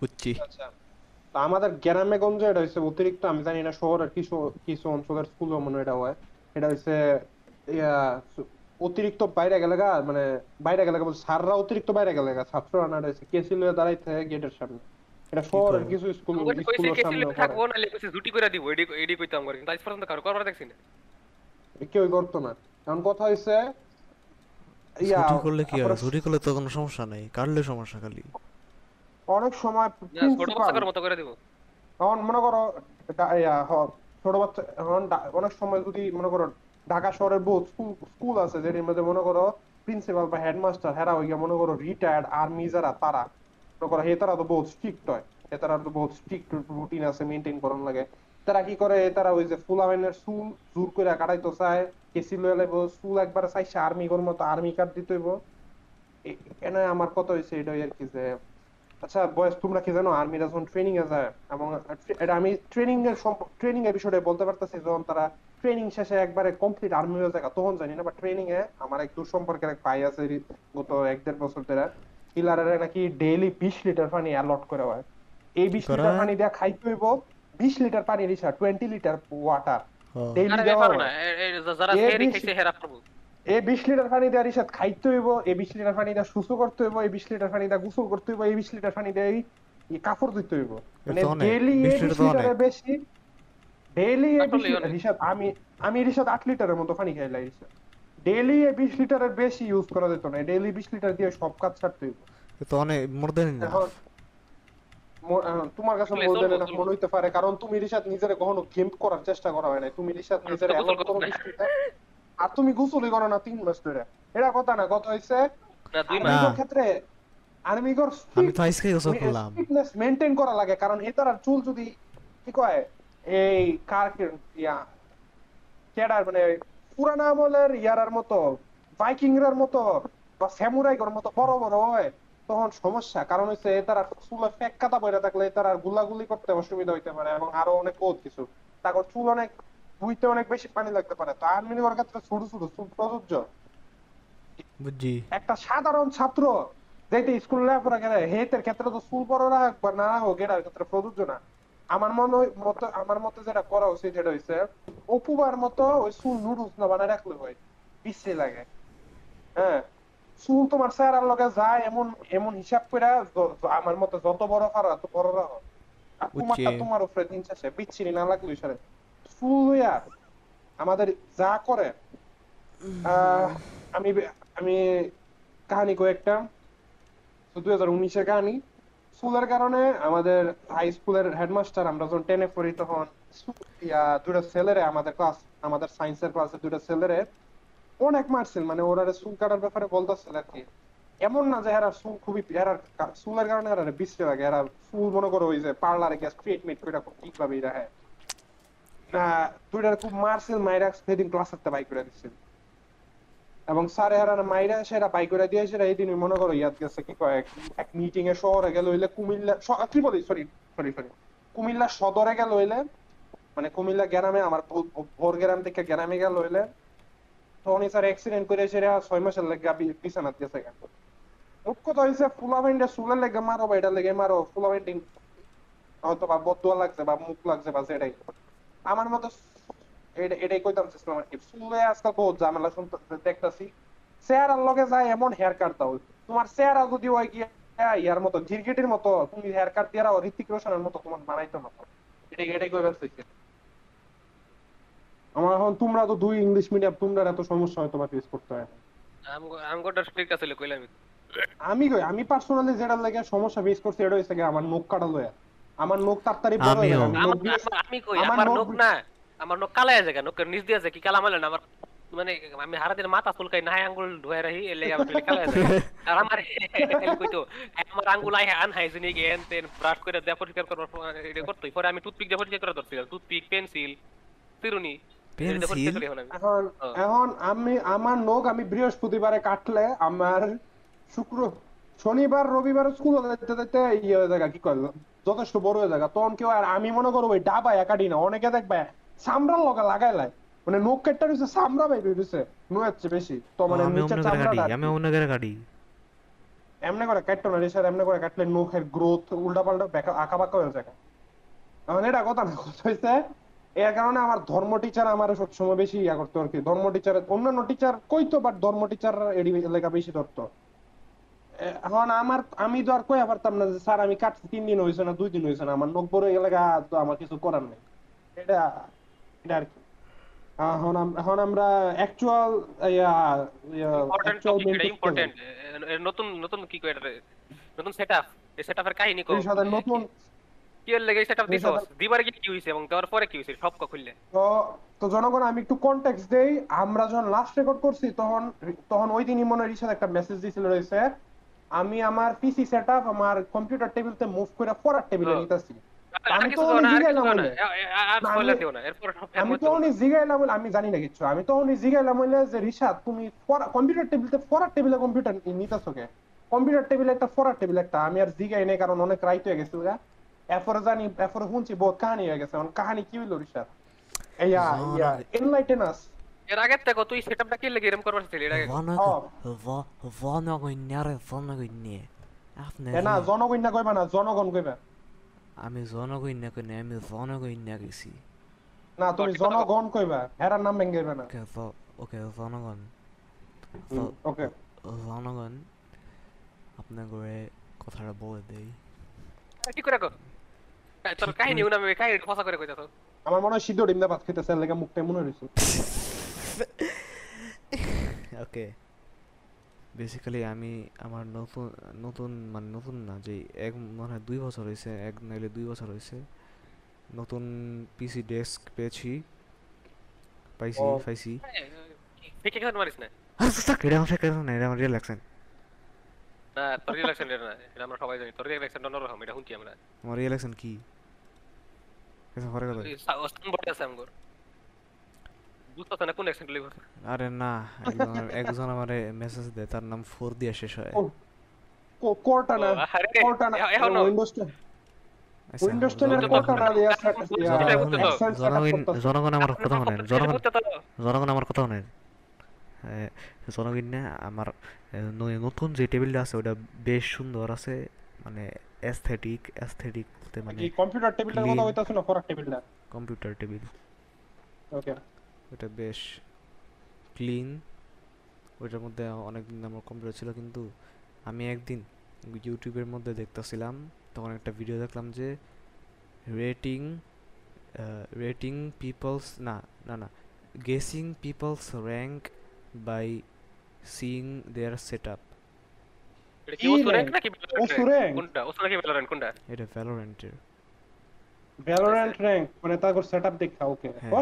বুঝছি আচ্ছা। তা আমাদের গ্রামে গঞ্জে এটা হচ্ছে অতিরিক্ত আমি জানি না শহরের কিছু কিছু অঞ্চলের স্কুলে মনে এটা হয়। এটা হচ্ছে ইয়া অতিরিক্ত বাইরে গেলে গা মানে বাইরে গেলে গা বলছে স্যাররা অতিরিক্ত বাইরে গেলে গা ছাত্ররা না রয়েছে কেসি লয়ে দাঁড়াইতে গেটের সামনে। এটা শহরের কিছু স্কুল স্কুলের সামনে থাকব নালে কইছে ছুটি করে দিব এডি এডি কইতাম করে কিন্তু আজ পর্যন্ত কারও করবার দেখছি না। কেউ করতো না। কারণ কথা হয়েছে ইয়া ছুটি করলে কি হয়? করলে তো কোনো সমস্যা নাই কাটলে সমস্যা খালি। অনেক সময় ছোট প্রিন্সিপাল মতো করে দিব। এখন মনে করো ছোট বাচ্চা এখন অনেক সময় যদি মনে করো ঢাকা শহরের বহুত স্কুল আছে যেটির মধ্যে মনে করো প্রিন্সিপাল বা হেডমাস্টার হেরা হইয়া মনে করো রিটায়ার্ড আর্মি যারা তারা মনে করো হে তারা তো বহুত স্ট্রিক্ট হয়। হে তারা তো বহুত স্ট্রিক্ট রুটিন আছে মেনটেন করার লাগে। তারা কি করে তারা ওই যে ফুলাবেনের চুল জোর করে কাটাইতো চায় কেসি লয়ে চুল একবার চাইছে আর্মি কর মতো আর্মি কার্ড দিতে হইব। এনে আমার কথা হয়েছে এটা আর কি যে আচ্ছা বয়স তোমরা কি জানো আর্মিরা যখন ট্রেনিং এ যায় এবং এটা আমি ট্রেনিং এর ট্রেনিং এর বিষয়টা বলতে পারতেছি যখন তারা ট্রেনিং শেষে একবারে কমপ্লিট আর্মি হয়ে যায় তখন জানি না বা ট্রেনিং এ আমার এক দূর সম্পর্কের এক ভাই আছে গত এক দেড় বছর ধরে কিলারের নাকি ডেইলি বিশ লিটার পানি অ্যালট করে হয় এই বিশ করা লিটার পানি দিয়ে খাইতে হইব বিশ লিটার পানি রিসা টোয়েন্টি লিটার ওয়াটার। ডেইলি দেওয়া হয়। যারা সেরি খাইছে হেরা এই বিশ লিটার পানি দিয়ে রিসাদ খাইতে হইব এই বিশ লিটার পানি দিয়ে সুসু করতে হইব এই বিশ লিটার পানি দিয়ে গোসল করতে হইব এই বিশ লিটার পানি দিয়ে এই- কাপড় ধুইতে হইব মানে ডেইলি এই বিশ। লিটারের বেশি ডেইলি এই বিশ। রিসাদ আমি আমি রিসাদ আট লিটারের মতো পানি খাইলাই রিসাদ ডেইলি এই বিশ লিটারের বেশি ইউজ করা যেত না ডেইলি বিশ লিটার দিয়ে সব কাজ ছাড়তে হইব তো অনেক মোর দেন না এখন তোমার কাছে মনে। মনে হইতে পারে কারণ তুমি রিসাদ নিজেরে কখনো গেম করার চেষ্টা করা হয় না তুমি রিসাদ আমি নিজের এমন নাই। বৃষ্টিতে, আর তুমি গোসলই করো না তিন মাস ধরে। এটা কথা না কথা হইছে না দুই না। মাস। আর্মিগর ক্ষেত্রে আর্মিগর আমি তো আজকেই গোসল করলাম। ফিটনেস মেইনটেইন করা লাগে কারণ এ তার চুল যদি কি কয় এই কার ইয়া কেডার মানে পুরানা আমলের ইয়ারার মতো ভাইকিংরার মতো বা স্যামুরাইগর মতো বড় বড় হয় তখন সমস্যা। কারণ হচ্ছে এ তার চুলে ফেক কাটা পড়ে থাকলে এ তার আর গুলাগুলি করতে অসুবিধা হইতে পারে এবং আরও অনেক বহুত কিছু। তারপর চুল অনেক ধুইতে অনেক বেশি পানি লাগতে পারে। তো আর্মিগর ক্ষেত্রে ছোট ছোট প্রযোজ্য বুঝছি। একটা সাধারণ ছাত্র যেতে স্কুল লেখাপড়া করে হেতের ক্ষেত্রে তো চুল বড় রাখ বা না হোক এটার ক্ষেত্রে প্রযোজ্য না। আমার মনে মতে আমার মতে যেটা করা উচিত যেটা হইছে অপুবার মতো ওই চুল নুডলস না বানায় রাখলে হয় বিশ্রী লাগে। হ্যাঁ চুল তোমার চেহারার লগে যায় এমন এমন হিসাব করে আমার মতে যত বড় পারো এত বড় রাখো তোমারটা তোমার উপরে দিন শেষে বিচ্ছিরি না লাগল সারে। চুল হইয়া আমাদের যা করে আমি আমি কাহিনী কয়েকটা। দুই হাজার উনিশের কাহিনী। স্কুলের কারণে আমাদের হাই স্কুলের হেডমাস্টার আমরা যখন টেনে পড়ি তখন দুটা ছেলেরে আমাদের ক্লাস আমাদের সায়েন্সের ক্লাসে দুটা ছেলেরে অনেক মারছিল। মানে ওরা চুল কাটার ব্যাপারে বলতেছিল আর কি। এমন না যে এরা চুল খুবই কা- চুলের কারণে এরা বিশ্রে লাগে। এরা চুল মনে করো ওই যে পার্লারে গিয়ে স্ট্রেট মিট করে খুব ঠিক ভাবে রাখে। দুইটার খুব মারছিল, মাইরা সেদিন ক্লাসের বাই করে দিচ্ছিল এবং স্যার এরা মাইরা সেরা বাই করে দিয়ে সেরা এই দিন মনে করো ইয়াদ গেছে কি কয়, এক- মিটিং এ শহরে গেল হইলে কুমিল্লা কি বলি সরি সরি সরি কুমিল্লা সদরে গেল হইলে মানে কুমিল্লা গ্রামে আমার ভোর গ্রাম থেকে গ্রামে গেল হইলে তখন স্যার অ্যাক্সিডেন্ট করে সেরা ছয় মাসের লেগে বিছানাত গেছে গা। মোট কথা হইছে ফুলাভেন্ডে চুলের লেগে মারো বা এটা লেগে মারো ফুলাভেন্ডিং হয়তো বা বদুয়া লাগছে বা মুখ লাগছে বা যেটাই আমার মতো এটাই কইতাম আর কি চুলে আজকাল বহুত ঝামেলা শুনতে দেখতাছি। চেহারার লগে যায় এমন হেয়ার কাট দাও। তোমার চেহারা যদি হয় কি ইয়ার মতো গিরগিটির মতো তুমি হেয়ার কাট দিয়ে ঋতিক রোশনের মতো তোমার বানাইতো না। এটাই এটাই কইবার চাইছি। আমার এখন তোমরা তো দুই ইংলিশ মিডিয়াম তোমরা এত সমস্যা হয় বা ফেস করতে হয়। আমগোটা স্ট্রিক্ট আছিল কইলাম আমি কই আমি পার্সোনালি যেটা লাগে সমস্যা ফেস করছি এটা হইছে আমার নখ কাটা লয়া। আমার নখ তাড়াতাড়ি বড় হয়ে যায়। আমিও। আমি নখ কই? আমার আমার নখ- নখ না। আমার নখ কালা আছে কেন নখের নিচ দিয়ে আছে কি কালা মালে না? আমার মানে আমি হারা দিন মাথা চুলকাই নাই আঙ্গুল ধুয়ে রাখি এলে আমার পেলে খেলা যায় আর আমার এলে কইতো আমার আঙ্গুল আই আনহাইজেনিক এন তেন ব্রাশ করে দেয়া পরিষ্কার করার পর এটা করতেই। পরে আমি টুথপিক দিয়ে পরিষ্কার করে ধরছিলাম। টুথপিক পেন্সিল চিরুনি। পরিষ্কার করি এখন এখন হ্যাঁ। আমি আমার নখ আমি বৃহস্পতিবারে কাটলে আমার শুক্র শনিবার রবিবার স্কুল যেতে যেতে ইয়ে হয়ে যায় কি কয় যথেষ্ট বড় হয়ে যায়। তখন কেউ আর আমি মনে করো ওই ডাবা কাটি না অনেকে দেখবে সামরার লগা লাগাই লাই। মানে নখ কেটটা রয়েছে সামরা বাইবে রয়েছে নুয়েছে বেশি। তো মানে কাটি চামড়াটা আমি অন্য করে কাটি এমনি করে কাটতো না রেসার এমনি করে কাটলে নখের গ্রোথ উল্টা পাল্টা আঁকা বাঁকা হয়ে যায়। এখন এটা কথা না কথা হয়েছে এর কারণে আমার ধর্ম টিচার আমার সবসময় বেশি ইয়া করতো আর কি। ধর্ম টিচার অন্যান্য টিচার কইতো বাট ধর্ম টিচার এডি লেখা বেশি ধরতো। এখন আমার আমি তো আর কইয়া পারতাম না যে স্যার আমি কাটছি তিন দিন হয়েছে না দুই দিন হয়েছে না আমার নখ বড় এলাকা তো আমার কিছু করার নেই। এটা এটা আর কি। এখন এখন আমরা অ্যাকচুয়াল ইম্পর্টেন্ট নতুন নতুন কি কয়? নতুন সেটআপ এই সেটআপের কাহিনী কো নতুন কি এর লেগে সেটআপ দিবার কি হইছে এবং দেওয়ার পরে কি হইছে? সব খুললে। তো তো জনগণ আমি একটু কনটেক্সট দেই। আমরা যখন লাস্ট রেকর্ড করছি তখন তখন ওই দিনই মনে হয় রিশাদ একটা মেসেজ দিছিল রয়েছে আমি আমার পিসি সেটআপ আমার কম্পিউটার টেবিলতে মুভ করে পড়ার টেবিলে হ্যাঁ। নিতেছি। আমি তো আর না, আমি- না। এরপর আমি তো উনি জিগাইলাম বলে আমি জানি না কিছু। আমি তো উনি জিগাইলাম বলে যে রিশাদ তুমি কম্পিউটার টেবিলতে পড়ার টেবিলে কম্পিউটার নিতেছো কে? কম্পিউটার টেবিল একটা পড়ার টেবিল একটা। আমি আর জিগাই নাই কারণ অনেক রাইট হয়ে গেছিল গা। এরপরে জানি এরপরে শুনছি বহুত কাহিনী হয়ে গেছে। এখন কাহিনী কি হইল রিশাদ? ইয়া ইয়া এনলাইটেন আস এর আগে থেকে তুই সেটআপটা কি লেগে এরকম করবার ছিল? এর আগে। জনগণের জনগণে আপনি না জনগণ না কইবা না জনগণ কইবা? আমি জনগণ আমি জনগণ গেছি। না তুমি। জনগণ কইবা? হেরার নাম ভেঙ্গাইবা না। ওকে জ- ওকে জনগণ ওকে। জনগণ আপনার কথাটা বলে দেই। কি করে কো তোর কাহিনী উনি কাহিনী ফসা করে কইতাছ। আমার মনে হয় সিদ্ধ ডিমদা ভাত খেতেছে লেগে মুখটা মনে হইছে [laughs] ওকে বেসিক্যালি আমি আমার নতুন নতুন মানে নতুন না যে এক মনে হয় দুই বছর হয়েছে এক নাইলে দুই বছর হয়েছে নতুন পিসি ডেস্ক পেয়েছি পাইছি। পাইছি। ফেকে কেন মারিস না? এটা আমার না এটা আমার রিয়েল অ্যাকসেন্ট না তোর না এটা আমরা সবাই জানি তোর অন্যরকম এটা শুনছি আমরা? আমার রিয়েল অ্যাকসেন্ট কি? এসব পরে কথা ওস্তান বটে আছে আমগর বুঝতো না কোন অ্যাকসেন্ট আরে না একজন একজন আমারে মেসেজ দেয় তার নাম ফোর দিয়ে শেষ হয়। ও, কো- কোরটা না ও, না এ- উইন্ডোজ আচ্ছা, উইন্ডোজ জনগণ- না দিয়া আমার কথা শোনেন জনগণ জনগণ আমার কথা শোনেন। জনগণ না আমার নতুন যে টেবিলটা আছে ওটা বেশ সুন্দর আছে। মানে অ্যাস্থেটিক অ্যাস্থেটিক বলতে মানে কম্পিউটার টেবিলটার কথা টেবিলটা কম্পিউটার টেবিল ওকে ওটা বেশ ক্লিন। ওইটার মধ্যে অনেক দিন আমার কম্পিউটার ছিল কিন্তু আমি একদিন ইউটিউবের মধ্যে দেখতেছিলাম তখন একটা ভিডিও দেখলাম যে রেটিং রেটিং পিপলস না না না guessing peoples rank by seeing their set up এটা এটা ভ্যালোরেন্টের ভ্যালোরেন্ট র‍্যাঙ্ক মানে তারপর সেটআপ দেখা ওকে হ্যাঁ।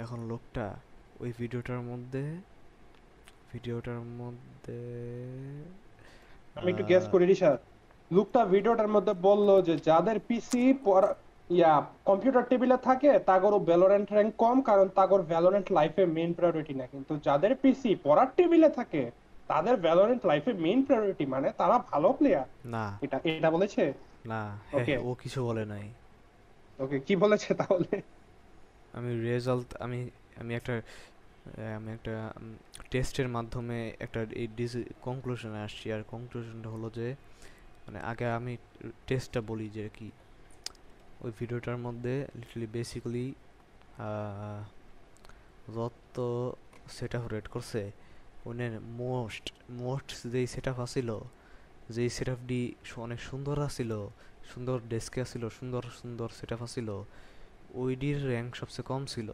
এখন লোকটা ওই ভিডিওটার মধ্যে ভিডিওটার মধ্যে আমি একটু গেস করি রিশাদ লুকটা ভিডিওটার মধ্যে বলল যে যাদের পিসি ইয়া কম্পিউটার টেবিলে থাকে তাগরও ভ্যালোরেন্ট র‍্যাঙ্ক কম কারণ তাগর ভ্যালোরেন্ট লাইফে মেইন প্রায়োরিটি না। কিন্তু যাদের পিসি পড়ার টেবিলে থাকে তাদের ভ্যালোরেন্ট লাইফে মেইন প্রায়োরিটি মানে তারা ভালো প্লেয়ার না। এটা এটা বলেছে? না Okay. ও কিছু বলে নাই। ওকে কি বলেছে তাহলে? আমি রেজাল্ট আমি আমি একটা আমি একটা টেস্টের মাধ্যমে একটা এই কনক্লুশনে আসছি। আর কনক্লুশনটা হলো যে মানে আগে আমি টেস্টটা বলি যে কি, ওই ভিডিওটার মধ্যে লিটারলি বেসিক্যালি যত সেট আপ রেড করছে। ওনের মোস্ট মোস্ট যেই সেট আপ আসিল যেই সেট আপটি অনেক সুন্দর আসিল সুন্দর ডেস্কে আসিল সুন্দর সুন্দর সেট আপ আসিল ওইডির র্যাঙ্ক সবচেয়ে কম ছিল।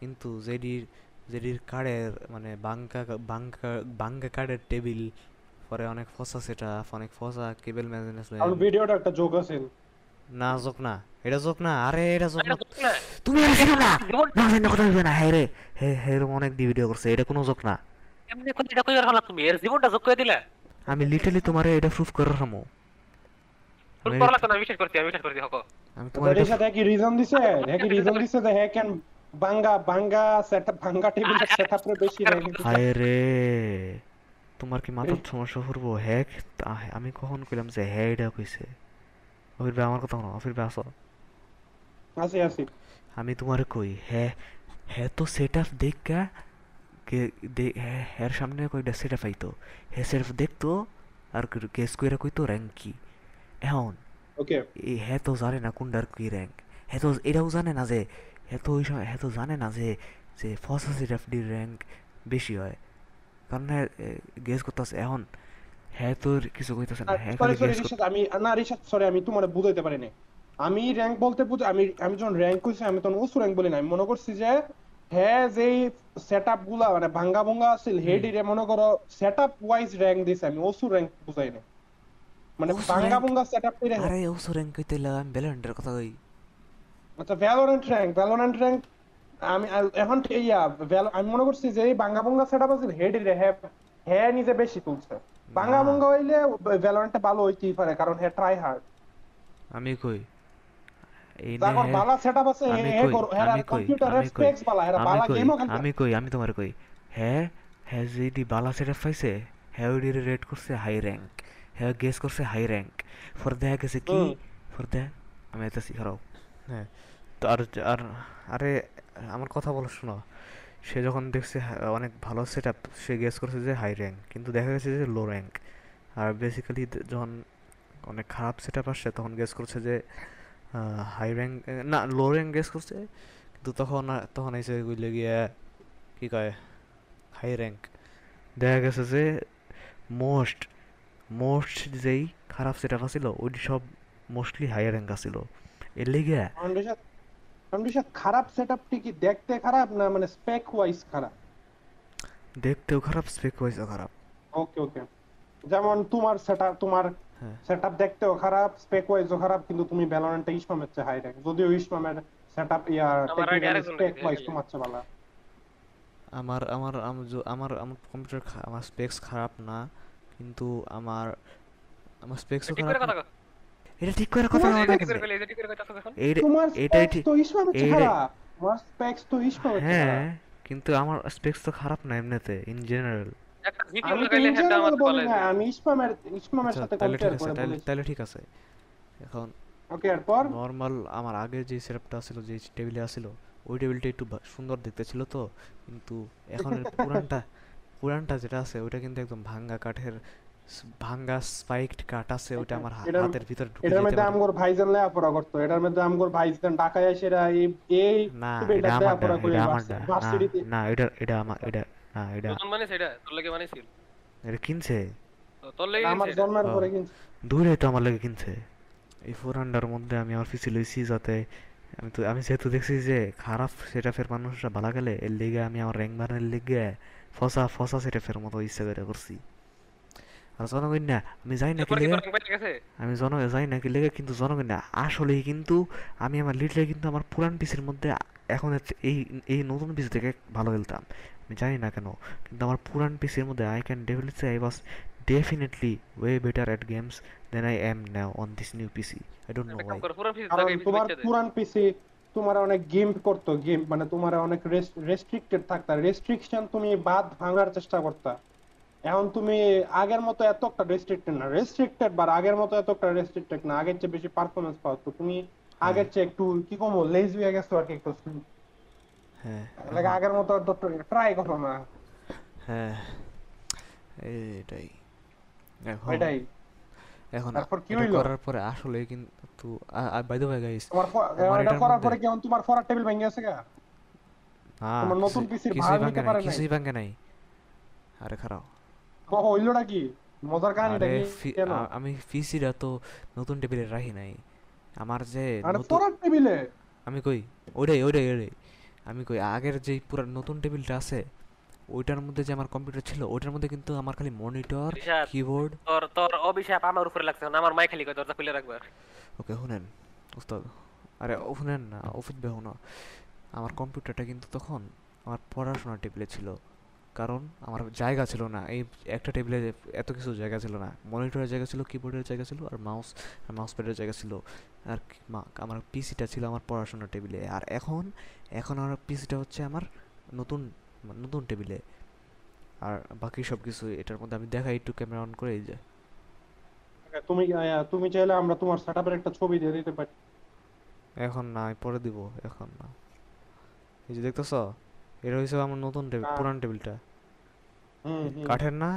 কিন্তু যেডির যেডির কার্ডের মানে বাঙ্কা বাঙ্কা বাঙ্কা কার্ডের টেবিল পরে অনেক ফসা সেট অনেক ফসা কেবল আর ভিডিওটা একটা জোক আছে। না জোক না। এটা জোক না। আরে এটা জোক না। এটা? তুমি আর শোনো না না না কথা বলবে না। হ্যাঁ রে। হে হে এরকম অনেক ভিডিও করছে। এটা কোনো জোক না। এমনি কোন এটা কইবার হলা তুমি। এর জীবনটা যোগ করে দিলা। আমি লিটারলি তোমারে এটা প্রুফ করে রাখব। ফুল আমি- করলা তো না বিশ্বাস করছি আমি বিশ্বাস করছি হকো। আমি তোমার সাথে কি রিজন দিছে? হ্যাঁ কি রিজন দিছে যে হ্যাঁ কেন বাঙ্গা বাঙ্গা সেটআপ বাঙ্গা টেবিলের সেটআপের বেশি র্যাঙ্ক হায় রে তোমার কি মাথার সমস্যা করব হ্যাক আমি কখন কইলাম যে হ্যাঁ এটা কইছে? অফির ভাই আমার কথা শোনো অফির ভাই আসো। আমি তোমারে কই হ্যাঁ হ্যাঁ তো সেট আপ দেখা হ্যাঁ হ্যার সামনে কইটা সেট আপ আইতো? হ্যাঁ সেট আপ দেখতো? আর গেস কইরা কইতো? র্যাঙ্ক কি? এখন। ওকে এই হ্যাঁ তো জানে না কোনটার কি র্যাঙ্ক হ্যাঁ তো এটাও জানে না যে হ্যাঁ তো ওই সময় হ্যাঁ তো জানে না যে যে ফসা সেট আপডির র্যাঙ্ক বেশি হয়। কারণ হ্যাঁ গেস করতেছে এখন। হ্যাঁ তো কিছু কইতেছে না হ্যাঁ সরি সরি রিশাদ আমি না রিশাদ সরি আমি তোমার বুঝাইতে পারিনি। আমি র্যাঙ্ক বলতে বুঝ আমি আমি যখন র্যাঙ্ক কইছি আমি তখন ওসু র্যাঙ্ক বলি না আমি মনে করছি যে হ্যাঁ যেই সেটআপগুলা মানে ভাঙ্গা ভঙ্গা আছিল হেডিরে মনে করো সেটআপ ওয়াইজ র্যাঙ্ক দিছে আমি ওসু র্যাঙ্ক বুঝাই না মানে ভাঙ্গা? ভঙ্গা সেটআপ করে আরে ও র্যাঙ্ক কইতে লাগা আমি ভ্যালেন্টের কথা কই। আচ্ছা ভ্যালোরেন্ট র্যাঙ্ক ভ্যালোরেন্ট র্যাঙ্ক আমি এখন ইয়া আমি মনে করছি যে এই বাঙ্গা ভঙ্গা সেটআপ আছিল হেডিরে হ্যাঁ হ্যাঁ নিজে বেশি তুলছে। বাঙ্গা না। ভঙ্গা হইলে ভ্যালোরেন্টটা ভালো হইতেই পারে কারণ হ্যাঁ ট্রাই হার্ড আমি কই? এই নে তারপর সেটআপ আছে আমি হে কই আমি তোমার কই। হ্যাঁ হ্যাঁ যদি বালা সেট পাইছে হ্যাঁ রেট করছে হাই র্যাঙ্ক হ্যাঁ গেস করছে হাই র্যাঙ্ক ফর দেখা গেছে কি। ফর দেখ আমি এটা শিখারাও হ্যাঁ। তো আর আর আরে আমার কথা বলো শোনো। সে যখন দেখছে হ্যাঁ, অনেক ভালো সেট আপ সে গেস করছে যে হাই র্যাঙ্ক কিন্তু দেখা গেছে যে লো র্যাঙ্ক আর বেসিক্যালি যখন অনেক খারাপ সেট আপ আসছে তখন গেস করছে যে হাই র্যাঙ্ক না লো র্যাঙ্ক গেস করছে কিন্তু তখন তখন এসে গুলে গিয়ে কী কয়? হাই র্যাঙ্ক দেখা গেছে যে মোস্ট মোস্ট যেই খারাপ সেট আপ আছিল ওইটি সব মোস্টলি হাই র্যাঙ্ক আছিল। এর লেগে ফাউন্ডেশন খারাপ সেটআপ কি দেখতে খারাপ না মানে স্পেক ওয়াইজ খারাপ? দেখতেও খারাপ স্পেক ওয়াইজও খারাপ। ওকে ওকে যেমন তোমার সেটআপ তোমার হ্যাঁ। সেটআপ দেখতেও খারাপ স্পেক ওয়াইজও খারাপ কিন্তু তুমি ভ্যালোরেন্টে ইসমামের চেয়ে হাই র্যাঙ্ক যদিও ইসমামের সেটআপ ইয়া স্পেক ওয়াইজ তোমার চেয়ে ভালো। আমার আমার আমার আমার কম্পিউটার আমার স্পেক্স খারাপ না। কিন্তু আমার আমার কথা এটা ঠিক করে কথা তোমার এটাই ঠিক স্পেক্স হ্যাঁ কিন্তু আমার স্পেক্স তো খারাপ না এমনিতে ইন জেনারেল আমি তো লাগাইলে ইন হেডটা আমার জেনারেল বলি বলে না যে- আমি ইসমামের ইসমামের আচ্ছা সাথে তাহলে ঠিক আছে এখন ওকে এরপর নর্মাল আমার আগে যে সেটআপটা ছিল যে টেবিলে আছিল ওই টেবিলটা একটু সুন্দর দেখতে ছিল তো কিন্তু এখন পুরানটা [laughs] পুরানটা যেটা আছে ওইটা কিন্তু একদম ভাঙ্গা কাঠের ভাঙ্গা স্পাইকড কাঠ আছে ওইটা আমার হাতের ভিতরে ঢুকে এটার যেতে মধ্যে আমগর ভাইজান লেখাপড়া করতো এটার মধ্যে আমগর ভাইজান ঢাকায় এসে এরা এই এই না এটা আমার না করে এটা এটা এটা আমার এটা না এটা নতুন বানাইছে এটা? তোর লাগে বানাইছিল? এটা কিনছে? তোর লাগি আমার জন্মের পরে কিনছি। দূরে তো আমার লাগে কিনছে। এই ফোর হান্ডার মধ্যে আমি আমার পিসি লইছি যাতে আমি তো আমি যেহেতু দেখছি যে খারাপ সেটাফের মানুষরা ভালো গেলে এর লিগে আমি আমার র্যাঙ্ক বানানোর লেগে ফসা ফসা সেটাফের মতো ইচ্ছা করে করছি আর জনগণ না আমি যাই না কি এরপরে কি লেগে তোর rank বেড়ে গেছে? আমি জন যাই না কি লেগে কিন্তু জনগণ না আসলেই কিন্তু আমি আমার লিটলে কিন্তু আমার পুরান পিসির মধ্যে এখন এই এই নতুন পিসি থেকে ভালো খেলতাম আমি জানি না কেন কিন্তু আমার পুরান পিসির মধ্যে I can say I was definitely way better at games than I am now on this new PC I don't know একটা ওয়াই করো, পুরান piece কারণ জায়গায় piece তোমার পুরান পিসি তোমার অনেক গেম করতো গেম মানে তোমার অনেক রেস্ট্রিক্টেড থাকতা। রেস্ট্রিকশন তুমি বাদ ভাঙার চেষ্টা করতা। এখন তুমি আগের মতো এত একটা রেস্ট্রিক্টেড না। রেস্ট্রিক্টেড বা আগের মতো এত একটা রেস্ট্রিক্টেড না। আগের চেয়ে বেশি পারফরমেন্স পাও তো। তুমি আগের চেয়ে একটু কি কম লেজি হয়ে গেছো আর কি একটু। হ্যাঁ। লাগে আগের মতো ট্রাই করো না। হ্যাঁ। এইটাই। এখন ওইটাই। এখন তারপর কি হইল? করার পরে আসলে কিন্তু বাই দ্য ওয়ে গাইস তোমার এটা করার পরে কেমন তোমার ফরার টেবিল ভেঙে গেছে গা? তোমার নতুন পিসির ভাঙে নিতে পারে নাই। কিছুই ভাঙে নাই। আরে খারাপ। ও হইলোটা কি? মজার কাহিনীটা কি কেন? আমি পিসিটা তো নতুন টেবিলে রাখি নাই। আমার যে আরে ফরার টেবিলে? আমি কই? ওইটাই ওইটাই ওইটাই। আমি কই আগের যে পুরা নতুন টেবিলটা আছে ওইটার মধ্যে যে আমার কম্পিউটার ছিল ওইটার মধ্যে কিন্তু আমার খালি মনিটর কিবোর্ড তোর তোর অভিশাপ আমার উপরে লাগছে না আমার মাই খালি দরজা খুলে রাখবা ওকে শুনেন উস্তাদ আরে ও শুনেন না অফিস বেহ না আমার কম্পিউটারটা কিন্তু তখন আমার পড়াশোনার টেবিলে ছিল। কারণ আমার জায়গা ছিল না এই একটা টেবিলে এত কিছু জায়গা ছিল না। মনিটরের জায়গা ছিল কিবোর্ডের জায়গা ছিল আর মাউস মাউস প্যাডের জায়গা ছিল। আর মা- আমার পিসিটা ছিল আমার পড়াশোনার টেবিলে আর এখন এখন আমার পিসিটা হচ্ছে আমার নতুন নতুন টেবিলে। আর বাকি সব কিছু এটার মধ্যে আমি দেখাই একটু ক্যামেরা অন করে এই যে তুমি তুমি চাইলে আমরা তোমার সেটআপের একটা ছবি দিয়ে দিতে পারি। এখন না পরে দিব এখন না। এই যে দেখতেছ এটা হয়েছে আমার নতুন টেবিল হ্যাঁ। পুরান টেবিলটা। কাঠের না?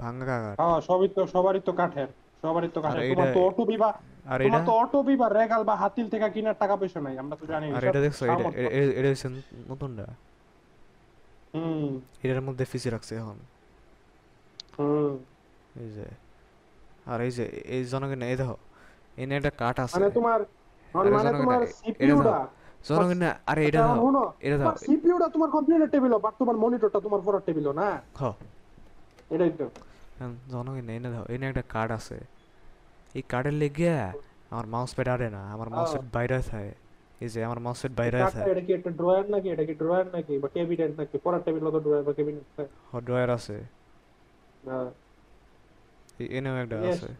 ভাঙা কাঠ। হ্যাঁ সবই তো সবারই তো কাঠের সবারই তো কাঠের। তোমার তো অটো বিবা আর এটা তো অটো বিবা রেগাল বা হাতিল থেকে কিনার টাকা পয়সা নাই আমরা তো জানি আর এটা দেখছ এটা এটা হচ্ছে নতুনটা। হুম। এটার মধ্যে ফিসি রাখছে এখন। হুম। এই যে আর এই যে এই জনগণ এই দেখো এনে একটা কাঠ আছে। মানে তোমার মানে তোমার এটা- সিপিইউটা জনগণ আরে এটা এটা দাও এটা দাও সিপিইউটা তোমার কম্পিউটার টেবিল বাট তোমার মনিটরটা তোমার পড়ার টেবিল না? হ। এটাই তো। জনগণ এনে দাও এনে একটা কার্ড আছে। এই কার্ডের লেগে আমার মাউস প্যাড আরে না আমার মাউস প্যাড বাইরে থাকে এই যে আমার মাউস প্যাড বাইরে আছে এটা কি একটা ড্রয়ার নাকি এটা কি ড্রয়ার নাকি বা ক্যাবিনেট নাকি পড়ার টেবিল তো ড্রয়ার বা ক্যাবিনেট ড্রয়ার আছে হ্যাঁ এই- এনেও একটা. আছে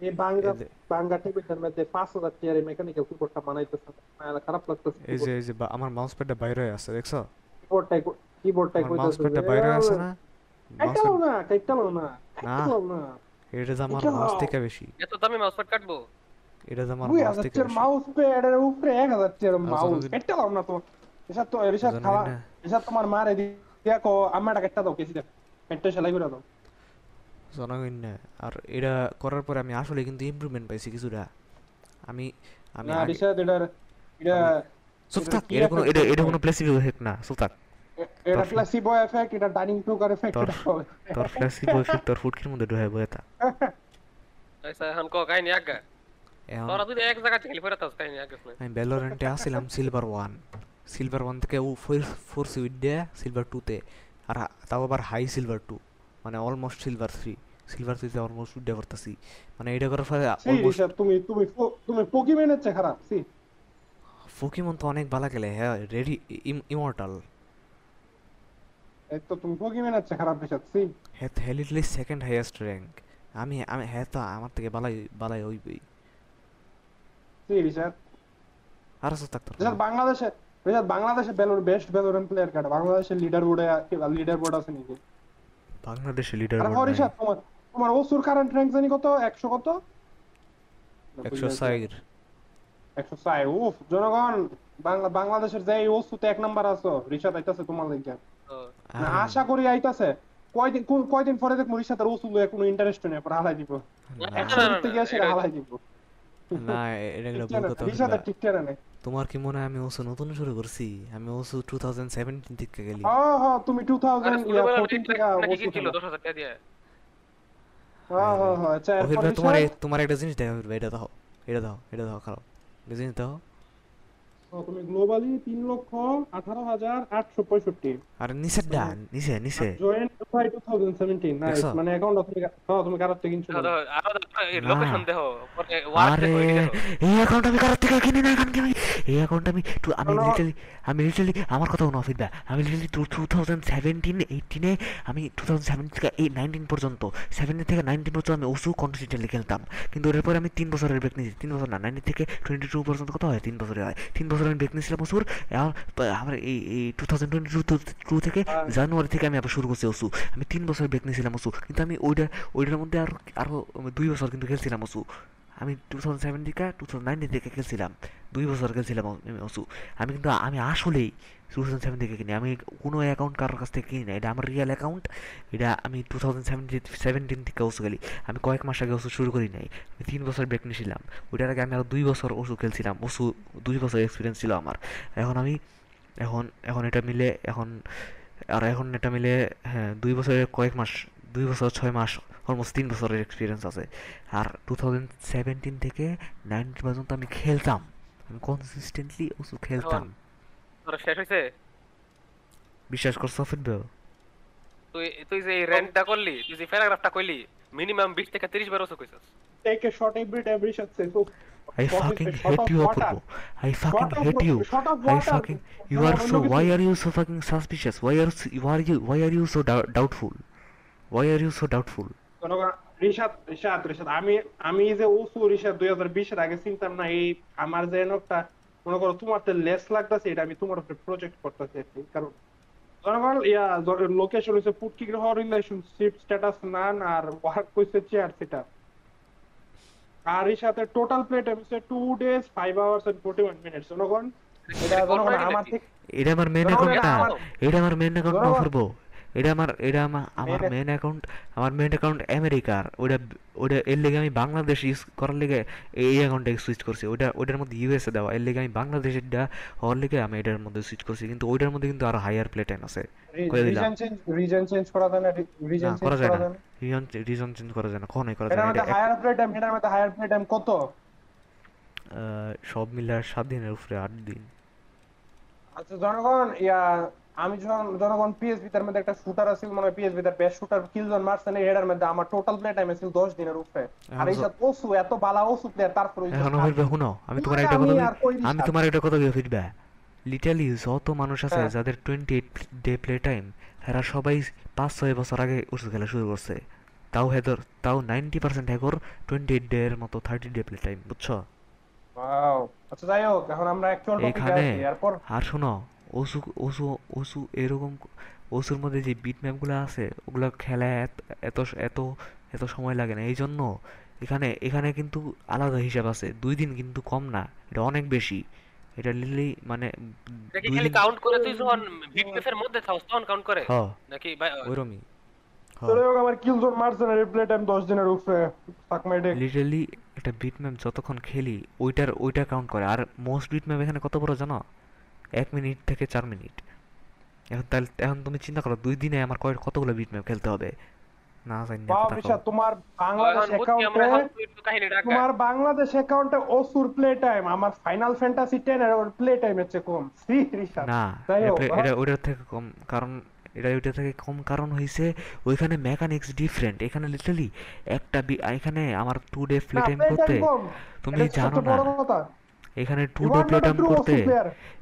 এই যে- বাঙ্গা টেবিলটার মধ্যে পাঁচ হাজার চেয়ারে মেকানিক্যাল কিবোর্ডটা বানাইতেছে না, খারাপ লাগতেছে এই যে এই যে আমার মাউস প্যাডটা বাইরে আছে দেখছ কিবোর্ডটাই কিবোর্ডটাই আমার মাউস প্যাডটা বাইরে আছে না কাইটালো না কাইটালো না না এটা আমার মাউস। থেকে বেশি এত দামি মাউস প্যাড কাটবো এটা যে আমার দুই মাউস হাজার থেকে চেয়ার বেশি মাউস প্যাডের উপরে এক হাজার চেয়ার মাউস জনগণ- কাইটালো না তো এসব তো এসব জনগণ খাওয়া না। এসব তোমার মারে দিয়া কো আমার একটা দাও কেসি দেখ পেটটা সেলাই করে দাও জনগণ না আর এটা করার পরে আমি আসলে কিন্তু ইমপ্রুভমেন্ট পাইছি কিছুটা আমি আমি না আগে- রিশাদ এটার এটা চুপ এটা থাক কি এটা কোনো effect এটা এটা করছে? কোনো প্লেসিবো এফেক্ট না চুপ থাক এটা তোর- প্লাসিবো এফেক্ট এটা ডাইনিং টুকার এফেক্ট তোর- এটা হবে তোর প্লেসিবো এফেক্ট তোর ফুটকির মধ্যে ঢুকে বয়ে তা আচ্ছা এখন ক কাহিনী আজ্ঞা এখন তোরা এক জায়গা থেকে ফেরত আমি ভ্যালোরেন্টে আসছিলাম সিলভার ওয়ান সিলভার ওয়ান থেকে ও ফোর ফোর সুইট দেয়া সিলভার টুতে আর তাও আবার হাই সিলভার টু মানে অলমোস্ট সিলভার থ্রি সিলভার থ্রিতে অলমোস্ট উঠে করতেছি। মানে এটা করার তুমি তুমি তুমি পোকিমেনের চেয়ে খারাপ সি। ফকিমন তো অনেক ভালো খেলে হ্যাঁ রেডি ইমর্টাল এই তো তুমি পোকিমেনের চেয়ে খারাপ হ্যাঁ হেলিটলি সেকেন্ড হাইয়েস্ট র্যাঙ্ক আমি আমি হ্যাঁ তো আমার থেকে বালাই বালাই হইবই। সি রিশাদ আর আছে থাকতো রিশাদ বাংলাদেশে রিশাদ বাংলাদেশে বেলুর বেস্ট বেলুরেন প্লেয়ার কাটা বাংলাদেশের লিডার বোর্ডে লিডার বোর্ড আছে নাকি? বাংলাদেশে লিডার আরে রিশাদ তোমার তোমার ওসুর কারেন্ট র্যাঙ্ক জানি কত? 100 কত? একশো সাইর একশো চাই উফ জনগণ বাংলাদেশের যে ওসুতে এক নাম্বার আছো। রিশাদ আইতাছে তোমার লাগিয়া আশা করি আইতাছে। কয়দিন কয়দিন পরে দেখব রিশাদের ওসুল লইয়া কোনো ইন্টারেস্ট নেই পরে হালাই দিব। একশো এটা- হালাই দিব। না এটা একটা ভুল কথা তোমার কি মনে হয় আমি ওসু নতুন শুরু করছি? আমি ওসু টু থাউজেন্ড সেভেন্টিন থেকে গেলি। হ্যাঁ হ্যাঁ তুমি টু আরে থাউজেন্ড ছোটবেলায় ফোরটিন টিক থেকে ওসু ছিল? 10000 টাকা দিয়ে। হ্যাঁ হ্যাঁ হ্যাঁ আচ্ছা এরপর তোমার তোমার একটা জিনিস দাও এটা দাও এটা দাও এটা দাও খাও জিনিস দাও তুমি গ্লোবালি তিন লক্ষ আঠারো হাজার আটশো পঁয়ষট্টি আর নিচে ডান নিচে নিচে জয়েন্ট ফাই টু থাউজেন্ড সেভেন্টিন নাইস মানে অ্যাকাউন্ট তুমি হ্যাঁ তুমি কারোর থেকে কিনছো আরও। লোকেশন দেখো পরে ওয়ার্ড আরে দেখো এই অ্যাকাউন্ট আমি কারোর থেকে কিনি না এখান কি আমি এই অ্যাকাউন্ট আমি টু- আমি। লিটারালি আমি লিটারালি আমার কথা কোনো ফিডব্যাক আমি literally two two thousand seventeen এইটিনে আমি টু থাউজেন্ড সেভেন্টিন থেকে এই নাইনটিন পর্যন্ত সেভেন্টিন থেকে নাইনটিন পর্যন্ত আমি ওসু কন্টিনেন্টালি খেলতাম। কিন্তু এরপর আমি তিন বছরের ব্রেক নিয়েছি তিন বছর না নাইনটিন থেকে টোয়েন্টি টু পর্যন্ত কত হয়? তিন বছরে হয়। তিন বছর আমি ব্রেক নিয়েছিলাম এখন আমার এই এই two thousand twenty two two থেকে হ্যাঁ। জানুয়ারি থেকে আমি আবার শুরু করছি ওসু। আমি তিন বছর ব্রেক নিয়েছিলাম ওসু কিন্তু আমি ওইটা ওইটার মধ্যে আরও আরও দুই বছর কিন্তু খেলছিলাম ওসু। আমি টু থাউজেন্ড সেভেন থেকে টু থাউজেন্ড নাইনটিন থেকে খেলছিলাম। দুই বছর খেলছিলাম ওসু আমি কিন্তু আমি আসলেই টু থাউজেন্ড সেভেন থেকে কিনি। আমি কোনো অ্যাকাউন্ট কারোর কাছ থেকে কিনি না এটা আমার রিয়েল অ্যাকাউন্ট এটা আমি টু থাউজেন্ড সেভেন্টিন সেভেন্টিন থেকে ওসু খেলি। আমি কয়েক মাস আগে ওসু শুরু করি নাই। আমি তিন বছর ব্রেক নিয়েছিলাম। ওইটার আগে আমি আরও দুই বছর ওসু খেলছিলাম। ওসু দুই বছর এক্সপিরিয়েন্স ছিল আমার। এখন আমি এখন এখন এটা মিলে এখন আর এখন এটা মিলে হ্যাঁ দুই বছরের কয়েক মাস দুই বছর ছয় মাস অলমোস্ট তিন বছরের এক্সপিরিয়েন্স আছে আর টু থাউজেন্ড সেভেন্টিন থেকে নাইনটিন পর্যন্ত আমি খেলতাম আমি কনসিস্টেন্টলি ওসু খেলতাম শেষ হয়েছে বিশ্বাস করছ ফিটবেল তুই তুই যে রেন্টটা করলি তুই যে প্যারাগ্রাফটা কইলি মিনিমাম বিশ থেকে তিরিশ বার কইছস every time Rishat says, I fucking hate you, water? I fucking hate you. I fucking. You are so. Why are you so fucking suspicious? Why are why are you why are you so doubtful? Why are you so doubtful? জনগণ রিশাদ রিশাদ রিশাদ আমি আমি যে osu Rishad দুই হাজার বিশের আগে চিনতাম না এই আমার যে নকটা মনে করো তোমার তো লেস লাগতেছে এটা আমি তোমার উপরে প্রজেক্ট করতেছি আর কি। কারণ জনগণ ইয়া লোকেশন হচ্ছে পুটকি গ্রহ রিলেশনশিপ স্ট্যাটাস নান আর ওয়ার্ক কইছে চেয়ার সেটা আর এর সাথে টোটাল প্লে টাইম হচ্ছে two days five hours and forty one minutes জনগণ এটা জনগণ আমার থেকে এটা আমার মেন জনগণ, অ্যাকাউন্ট এটা আমার- মেন অ্যাকাউন্ট না। করব এটা আমার এটা আমার আমার মেন অ্যাকাউন্ট আমার মেন অ্যাকাউন্ট আমেরিকার। ওটা ওটা এর লেগে আমি বাংলাদেশ ইউজ করার লেগে এই অ্যাকাউন্টে সুইচ করছি। ওটা ওটার মধ্যে ইউএসএ দেওয়া। এর লেগে আমি বাংলাদেশেরটা হওয়ার লেগে আমি এটার মধ্যে সুইচ করছি। কিন্তু ওইটার মধ্যে কিন্তু আরও হাইয়ার প্লে টাইম আছে। রিজন চেঞ্জ রিজন চেঞ্জ করা যায় না? রিজন চেঞ্জ করা যায় না। রিজন রিজন চেঞ্জ করা যায় না। কখনোই করা যায় না। এটা হায়ার প্লে টাইম এটার মধ্যে হায়ার প্লে টাইম কত? সব মিলে সাত দিনের উপরে আট দিন। আচ্ছা জনগণ ইয়া আমি যখন জনগণ পিএসবি তার মধ্যে একটা শুটার আছে মনে পিএসবি তার বেস্ট শুটার কিল জন মারছেন এটার মধ্যে আমার টোটাল প্লে টাইম ছিল 10 দিনের উপরে। আর এই সাথে ওসু এত বালা ওসু প্লেয়ার তারপর এখনও ফিরবে শুনো আমি তোমার একটা কথা আমি তোমার একটা কথা দিয়ে ফিরবে লিটালি যত মানুষ আছে হ্যাঁ। যাদের twenty eight day play time এরা সবাই পাঁচ ছয় বছর আগে উঠে খেলা শুরু করছে। তাও হেদর তাও ninety percent hacker twenty eight day এর মতো থার্টি ডে প্লে টাইম বুঝছ. আচ্ছা যাই হোক এখন আমরা অ্যাকচুয়াল টপিকে আসি এরপর আর শোনো ওসু ওসু ওসু এরকম ওসুর মধ্যে যে বিট ম্যাপগুলো আছে ওগুলো খেলায় এত এত এত সময় লাগে না। এই জন্য এখানে এখানে কিন্তু আলাদা হিসাব আছে। দুই দিন কিন্তু কম না এটা অনেক বেশি। এটা লিলি মানে দুই খালি দিন কাউন্ট করে তুই যখন বিটনেসের মধ্যে থাকস তখন কাউন্ট করে। হ নাকি ভাই- ওইরমই। তো যাই আমার কিল জন মারছেন এর প্লে টাইম 10 দিনের উপরে। সাকমাইডে লিটারালি একটা বিট ম্যাপ যতক্ষণ খেলি ওইটার ওইটা কাউন্ট করে। আর মোস্ট বিট ম্যাপ এখানে কত বড় জানো? এক মিনিট থেকে চার মিনিট। এখন তাহলে এখন তুমি চিন্তা করো দুই দিনে আমার কয় কতগুলো বিট ম্যাপ খেলতে হবে? না জানি না। তোমার বাংলাদেশ অ্যাকাউন্টে। তোমার বাংলাদেশ অ্যাকাউন্টে ওসুর প্লে টাইম আমার ফাইনাল ফ্যান্টাসি 10 এর ওর প্লে টাইম হচ্ছে কম। সি রিশাদ না এটা ওইটার থেকে কম কারণ এটা ওইটা থেকে কম কারণ হইছে ওইখানে মেকানিক্স ডিফারেন্ট এখানে লিটারালি একটা এখানে আমার টু ডে প্লে টাইম করতে তুমি জানো না। এখানে টু ডে প্লে টাইম করতে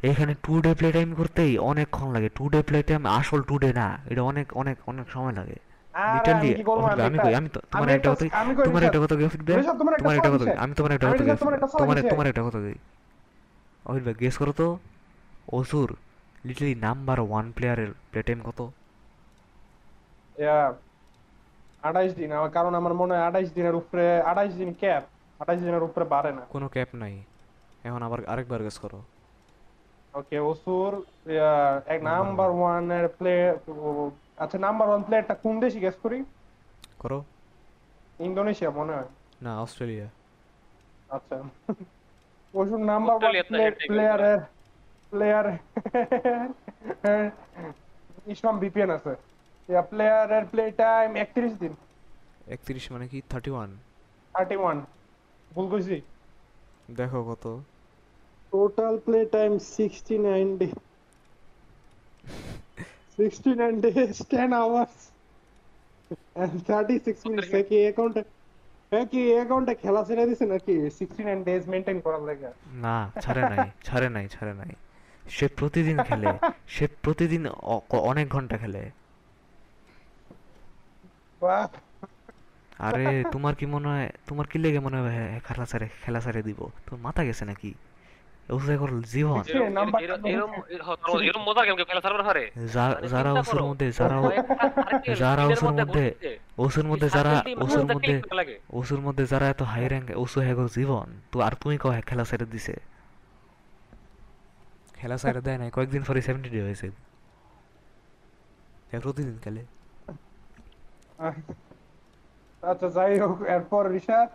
এখানে টু ডে প্লে টাইম করতেই অনেকক্ষণ লাগে। টু ডে প্লে টাইম আসল টু ডে না এটা অনেক অনেক অনেক সময় লাগে। আরে লিটারালি আমি কি করব, আমি আমি একটা- কই আমি তোমার একটা একটা- কথা তোমার একটা কথা ফিডব্যাক তোমার একটা তোমার একটা সওয়াল কথা আমি তোমার একটা কথা তোমার তোমার একটা কথা কই অভির গেস করো তো? অসুর লিটারালি নাম্বার ওয়ান প্লেয়ারের প্লে টাইম কত? 28 দিন। আমার কারণ আমার মনে হয় 28 দিনের উপরে 28 দিন ক্যাপ 28 দিনের উপরে বাড়ে না। কোনো ক্যাপ নাই। এখন আবার আরেকবার গেস করো। ওকে ওসুর এক নাম্বার ওয়ানের প্লে আচ্ছা নাম্বার ওয়ান প্লেয়ারটা কোন দেশে গেস করি? করো। ইন্দোনেশিয়া মনে হয়। না অস্ট্রেলিয়া। আচ্ছা। ওসুর নাম্বার ওয়ান প্লেয়ারের প্লেয়ার ইসলাম ভিপিএন আছে। প্লেয়ারের প্লে টাইম 31 দিন। একত্রিশ মানে কি? থার্টি ওয়ান 31 ভুল কইছি। দেখো কত। Total play time 69 days. 69 days, 10 hours. And 36 minutes. কি অ্যাকাউন্টে কি অ্যাকাউন্টে খেলা ছেড়ে দিছে নাকি? 69 days মেইনটেইন করার লাগে। না ছাড়ে নাই ছাড়ে নাই ছাড়ে নাই। সে প্রতিদিন খেলে সে প্রতিদিন অনেক ঘণ্টা খেলে। বাহ। আরে তোমার কি মনে হয় তোমার কি লেগে মনে হয় হ্যাঁ, খেলা ছাড়ে খেলা ছাড়ে দিব? তোর মাথা গেছে নাকি? যারা ওসুর মধ্যে যারা ও- কয়েকটা circle যারা ওসুর মধ্যে ওসুর মধ্যে যারা ওসুর মধ্যে click করা লাগে। ওসুর মধ্যে যারা এত হাই র্যাঙ্ক ওসু হ্যাগর জীবন তো আর তুমি খেলা ছেড়ে দিছে খেলা ছেড়ে দেয় নাই কয়েকদিন পরে সেভেন্টি ডে হয়েছে প্রতিদিন খেলে আচ্ছা যাই হোক এরপর রিশাদ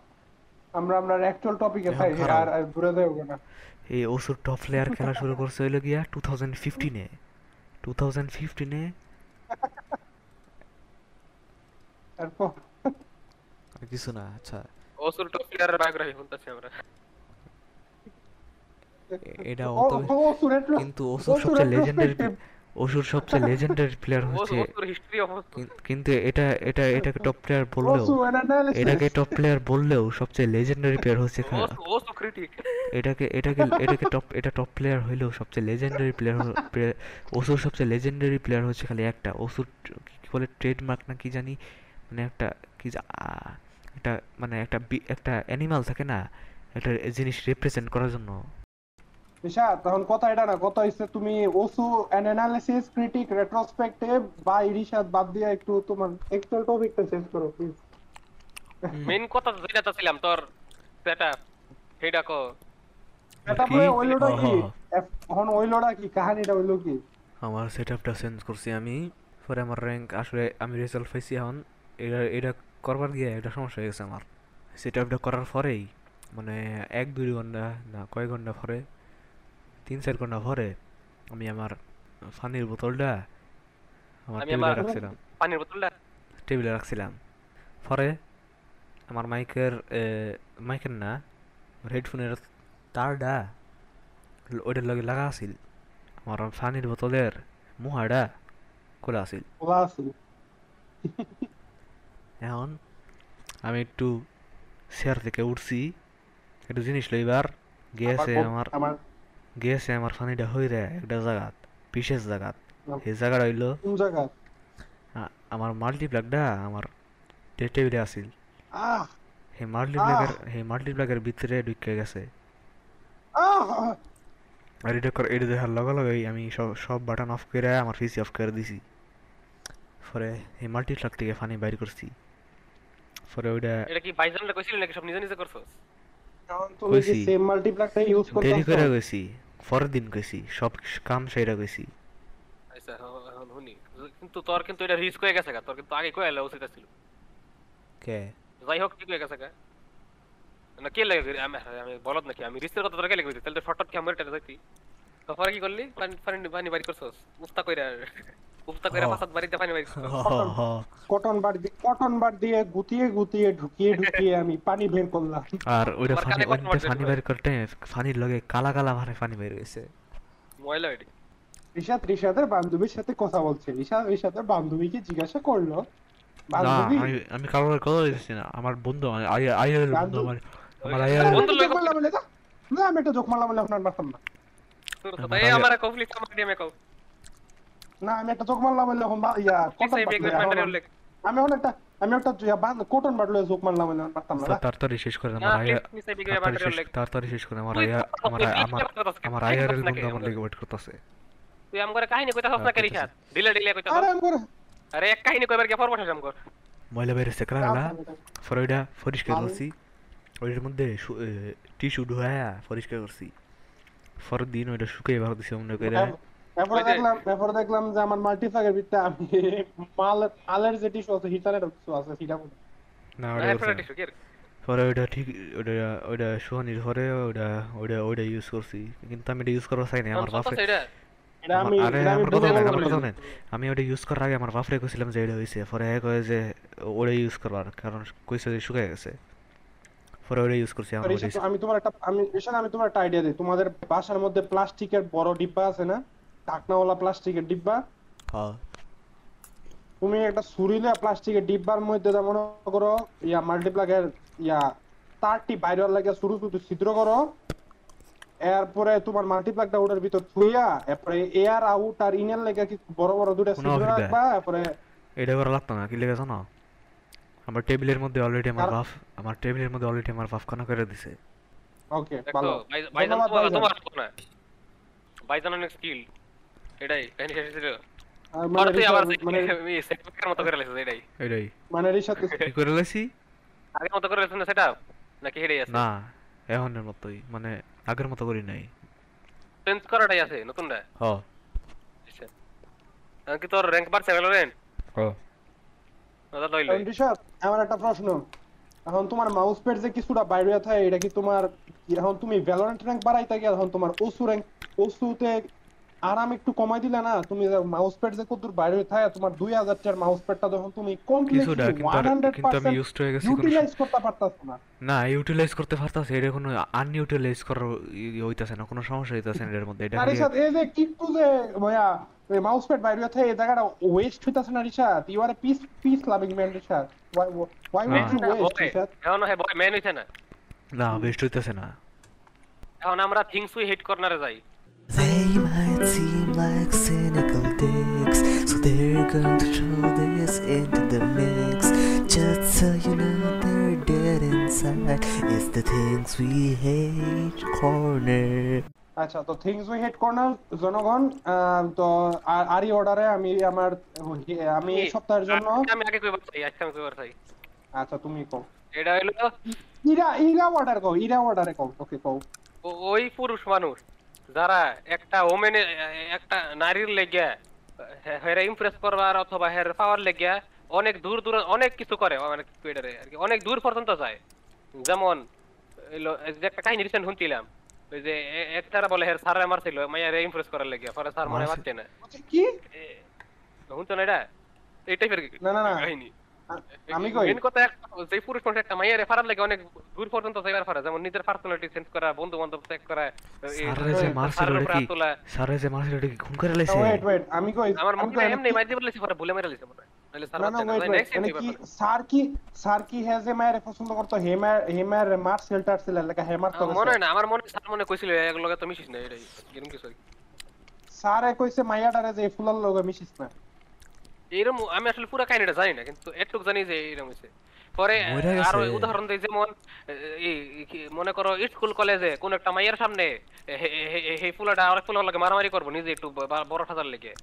আমরা আমরা অ্যাকচুয়াল টপিকে থাই আর আর ঘুরে দেবো না। এই ওসুর টপ প্লেয়ার খেলা শুরু করছে হইল গিয়া টু থাউজেন্ড ফিফটিনে টু থাউজেন্ড ফিফটিনে কিছু না আচ্ছা। অসুর টপ প্লেয়ারের বায়োগ্রাফি বলতেছি আমরা। এটা ও অত কিন্তু ওসুর সবচেয়ে লেজেন্ডারি অসুর সবচেয়ে লেজেন্ডারি প্লেয়ার [laughs] হচ্ছে কিন্তু এটা এটা এটাকে টপ প্লেয়ার বললেও এটাকে টপ প্লেয়ার বললেও সবচেয়ে লেজেন্ডারি প্লেয়ার হচ্ছে এটাকে এটাকে এটাকে টপ এটা টপ প্লেয়ার হইলেও সবচেয়ে লেজেন্ডারি প্লেয়ার অসুর সবচেয়ে লেজেন্ডারি প্লেয়ার হচ্ছে খালি একটা। অসুর কি বলে ট্রেডমার্ক না কি জানি মানে একটা কি একটা মানে একটা একটা অ্যানিমাল থাকে না একটা জিনিস রিপ্রেজেন্ট করার জন্য। ঈশা তখন কথা এটা না কথা হচ্ছে তুমি ওসু অ্যানালিসিস ক্রিটিক রেট্রোস্পেক্টিভ বা ইরিশাদ বাদ দিয়ে একটু তোমার এক্সট্রা টপিকটা চেঞ্জ করো প্লিজ মেইন কথা যেটা চাচ্ছিলাম তোর সেটা সেইটা কো তারপরে কি? ওইলোটা কি এখন ওইলোটা কি? কাহিনীটা হইল কি? আমার সেট আপটা চেঞ্জ করছি আমি পরে আমার র্যাঙ্ক আসলে আমি রেজাল্ট পাইছি এখন। এটা এটা করবার গিয়ে একটা সমস্যা হয়ে গেছে আমার। সেট আপটা করার পরেই মানে এক দুই ঘণ্টা না কয়েক ঘণ্টা পরে তিন চার ঘণ্টা পরে আমি আমার পানির বোতলটা আমার টেবিলে রাখছিলাম পানির বোতলটা টেবিলে রাখছিলাম পরে আমার মাইকের মাইকের না হেডফোনের তারটা ওইটার লগে লাগা আছিল। আমার পানির বোতলের মুহাটা খোলা আছিল। [laughs] এখন আমি একটু চেয়ার থেকে উঠছি একটু জিনিস লইবার গেছে আমার গেছে আমার পানিটা হইরে একটা জায়গাত বিশেষ জায়গাত এই জায়গাটা হইল কোন জায়গা আমার মাল্টিপ্লাগটা আমার টেবিলে আছিল। আহ! সেই মাল্টিপ্লাগের সেই মাল্টিপ্লাগের ভিতরে ঢুকে গেছে। আহ! আর এটা করে এটা দেখার লগে লগেই আমি সব সব বাটন অফ করে আমার পিসি অফ করে দিছি। পরে এই মাল্টিপ্লাগ থেকে পানি বাইর করছি। পরে ওইটা এটা কি বাইজনটা কইছিলি নাকি সব নিজে নিজে করছস? এখন তুমি কি সেম মাল্টিপ্লাকটা ইউজ দেরি করে গেছি পরের দিন গেছি সব কাম সাইরা কইছি আচ্ছা এখন শুনি। কিন্তু তোর কিন্তু এটা রিস্ক হয়ে গেছে তোর কিন্তু আগে কইলে উচিত ছিল কে? যাই হোক ঠিক হয়ে গেছে না কে লাগে আমি আমি বলত নাকি আমি রিস্কের কথা তোর কে লাগে তাহলে তো শর্টকাট ক্যামেরা টা যাইতি। তারপরে কি করলি? পানি পানি বাড়ি করছস? মুস্তা কইরা বাড়িতে পানি বাড়ি কটন। বার দিয়ে কটন বার দিয়ে গুতিয়ে গুতিয়ে ঢুকিয়ে ঢুকিয়ে আমি পানি বের করলাম। আর ওইটা ফানি ভাই? বাইর করতে লগে কালা কালা ভারে ফানি বের হয়েছে ময়লা রিশাদ রিশাদের বান্ধবীর সাথে কথা বলছে। রিশাদ রিশাদের বান্ধবীকে জিজ্ঞাসা করল বান্ধবী আমি কারোর কথা না। আমার বন্ধু বন্ধু আমার আমার মারলাম না আমি একটা জোক মারলাম বলে আপনার মারতাম না তোর আমার আমার কনফ্লিক্ট আমার ডিএমএ কও। না আমি একটা জোক মারলাম এখন ইয়া বার আমি এখন একটা আমি একটা কটন বার মারলাম না। তাড়াতাড়ি শেষ করে আমার তাড়াতাড়ি শেষ করে আমার আমার আমার বন্ধু আমার লেগে ওয়েট করতেছে। তুই আমগরে কাহিনী কইতা হস না হ্যাঁ, কেরি দিলে কইতা আরে আমি করে আরে এক কাহিনী কইবার কর ময়লা বেরোচ্ছে কালা পরে ওইটা পরিষ্কার করছি। ওইটার মধ্যে টিস্যু ঢুকায়া পরিষ্কার করছি। পরের দিন ওইটা শুকিয়ে ভালো দিছে মনে করে তারপরে দেখলাম তারপরে দেখলাম যে আমার মাল্টিফ্লাগের ভিতরে আমি মাল যে টিস্যু আছে হিটারের আছে সেটা না না ওইটা এরপরে করছি টিস্যু কি পরে ওইটা ঠিক ওইটা ওইটা শুকানির পরে ওইটা ওইটা ওইটা ইউজ করছি। কিন্তু আমি এটা ইউজ করা চাই না আমার বাপরে আমি আরে আমার কথা বলতে আমার কথা শোনেন। আমি ওটা ইউজ করার আগে আমার বাপরে কইছিলাম যে এটা হইছে। পরে এ কয় যে ওটা ইউজ করবার কারণ কইছে যে শুকায় গেছে। পরে ওটা ইউজ করছি আমার আমি তোমার একটা আমি আমি তোমার একটা আইডিয়া দিই। তোমাদের বাসার মধ্যে প্লাস্টিকের বড় ডিব্বা আছে না? ঢাকনাওয়ালা প্লাস্টিকের ডিব্বা। হ্যাঁ। তুমি একটা ছুরিলে প্লাস্টিকের ডিব্বার মধ্যে যেমন করো ইয়া মাল্টিপ্লাগের ইয়া তারটি বাইরে লাগে শুরু শুরু ছিদ্র করো। এরপরে তোমার মাল্টিপ্লাগটা ওটার ভিতর থুইয়া এরপরে এয়ার আউট আর ইনের লেগে কি বড় বড় দুটো ছিদ্র রাখবা এরপরে এটা করা লাগতো না কি লেগে জানো? আমার টেবিলের মধ্যে অলরেডি আমার বাপ আমার টেবিলের মধ্যে অলরেডি আমার খানা করে দিছে। ওকে ভালো। ভাই- ভাইজান তোমার তোমার আসতো না। ভাইজান অনেক স্কিল এটাই কাহিনী শেষ ছিল আর পরে মানে তুই আবার মানে সেটআপের মতো করে লেছিস এটাই। এটাই। মানে রিশাদ কি করে লাইছি আগের মতো করে লেছিস না সেটআপ নাকি হেডেই আছে? না এখনের মতোই মানে আগের মতো করি নাই। চেঞ্জ করাটাই আছে নতুনটা? হ। আচ্ছা। কি তোর র্যাঙ্ক বাড়ছে ভ্যালোরেন্ট হ। দাদা লইল। কারণ আমার একটা প্রশ্ন। এখন তোমার মাউস প্যাড যে কিছুটা বাইরে থাকে এটা কি তোমার এখন তুমি ভ্যালোরেন্ট র্যাঙ্ক বাড়াইতে গিয়ে এখন তোমার ওসু র্যাঙ্ক ওসুতে আর আমি একটু কমাই দিলে না তুমি মাউস প্যাড যে কত দূর বাইরে থাকে তোমার দুই হাজার টাকার মাউস প্যাডটা যখন তুমি কিছুটা কমপ্লিটলি কিন্তু ওয়ান আর- হান্ড্রেড কিন্তু আমি ইউজ হয়ে গেছি ইউটিলাইজ করতে পারতাছো না। না ইউটিলাইজ করতে পারতাছে এটা কোনো আনইউটিলাইজ করার ই- হইতাছে না কোনো সমস্যা হইতাছে না এর মধ্যে এটা না খালি রিশাদ এই যে কিট্টু যে ভাইয়া মাউস প্যাড বাইরে থাকে এই জায়গাটা ওয়েস্ট হইতাছে না Rishad you are a peace peace loving man Rishad why why would you না, ওয়েস্ট। রিশাদ এখন হ্যাঁ বয় মেন হইছে না। না বেস্ট হইতাছে না। এখন আমরা থিংস উই হেড কর্নারে যাই। They might seem like cynical dicks, so they're going to throw this into the mix. Just so you know they're dead inside. It's the things we hate corner. আচ্ছা তো things we head corner জনগণ তো আর- আরই অর্ডারে আমি আমার আমি এই সপ্তাহের জন্য আমি আগে কইবার চাই আজকে আমি কইবার চাই আচ্ছা তুমি কও এটা হলো ইরা ইরা অর্ডার কও ইরা অর্ডারে কও ওকে কও ওই পুরুষ মানুষ যারা একটা ওমেনে একটা নারীর লেগে হেরে ইমপ্রেস করবার অথবা হের পাওয়ার লেগে অনেক দূর দূর অনেক কিছু করে মানে টুইটারে আর কি অনেক দূর পর্যন্ত যায়। যেমন একটা কাহিনী রিসেন্ট শুনছিলাম ওই যে একটারা বলে হের স্যার মারছিল মাইয়ারে ইমপ্রেস করার লেগে পরে স্যার মনে? পাচ্ছে না। কি? শুনছো না এটা? এই টাইপের না, না, না। কাহিনী। আমি কই? মেন কথা একটা যে পুরুষ মানুষ একটা মাইয়ারে ফারার লাগে অনেক দূর পর্যন্ত যাইবার পারে যেমন নিজের পার্সোনালিটি চেঞ্জ করা বন্ধু বান্ধব চেক করা এই যে মারছিল এটা কি? হাত যে মারছিল এটা কি? খুন করে লাইছে? ওয়েট ওয়েট আমি কই আমার আমি কই আমি এমনি মাইর দিয়ে বলেছি পরে ভুলে মেরে লিছে মনে নাহলে স্যার না না বাচ্চা না। ওয়েট যাই ওয়েট নেক্সট টাইম কি স্যার কি স্যার হে যে মায়ের পছন্দ করতো হে মায়ের হে মায়ের মার সেল্টার ছিল লাগা হে তো মনে হয় না আমার মনে মনে কইছিল এক লগে তো মিশিস না এটাই এরকম কিছু আর কইছে মাইয়াটারে যে ফুলার লগে মিশিস না। এরকম আমি আসলে পুরো কাহিনীটা জানি না কিন্তু এটুক জানি যে এরকম হইছে পরে আরও উদাহরণ দেই যেমন মনে করো স্কুল কলেজে কোন একটা মাইয়ের সামনে এই ফুলাটা আরেক ফুলার লাগে মারামারি করব নিজে একটু বড় ঠাজার লেগে।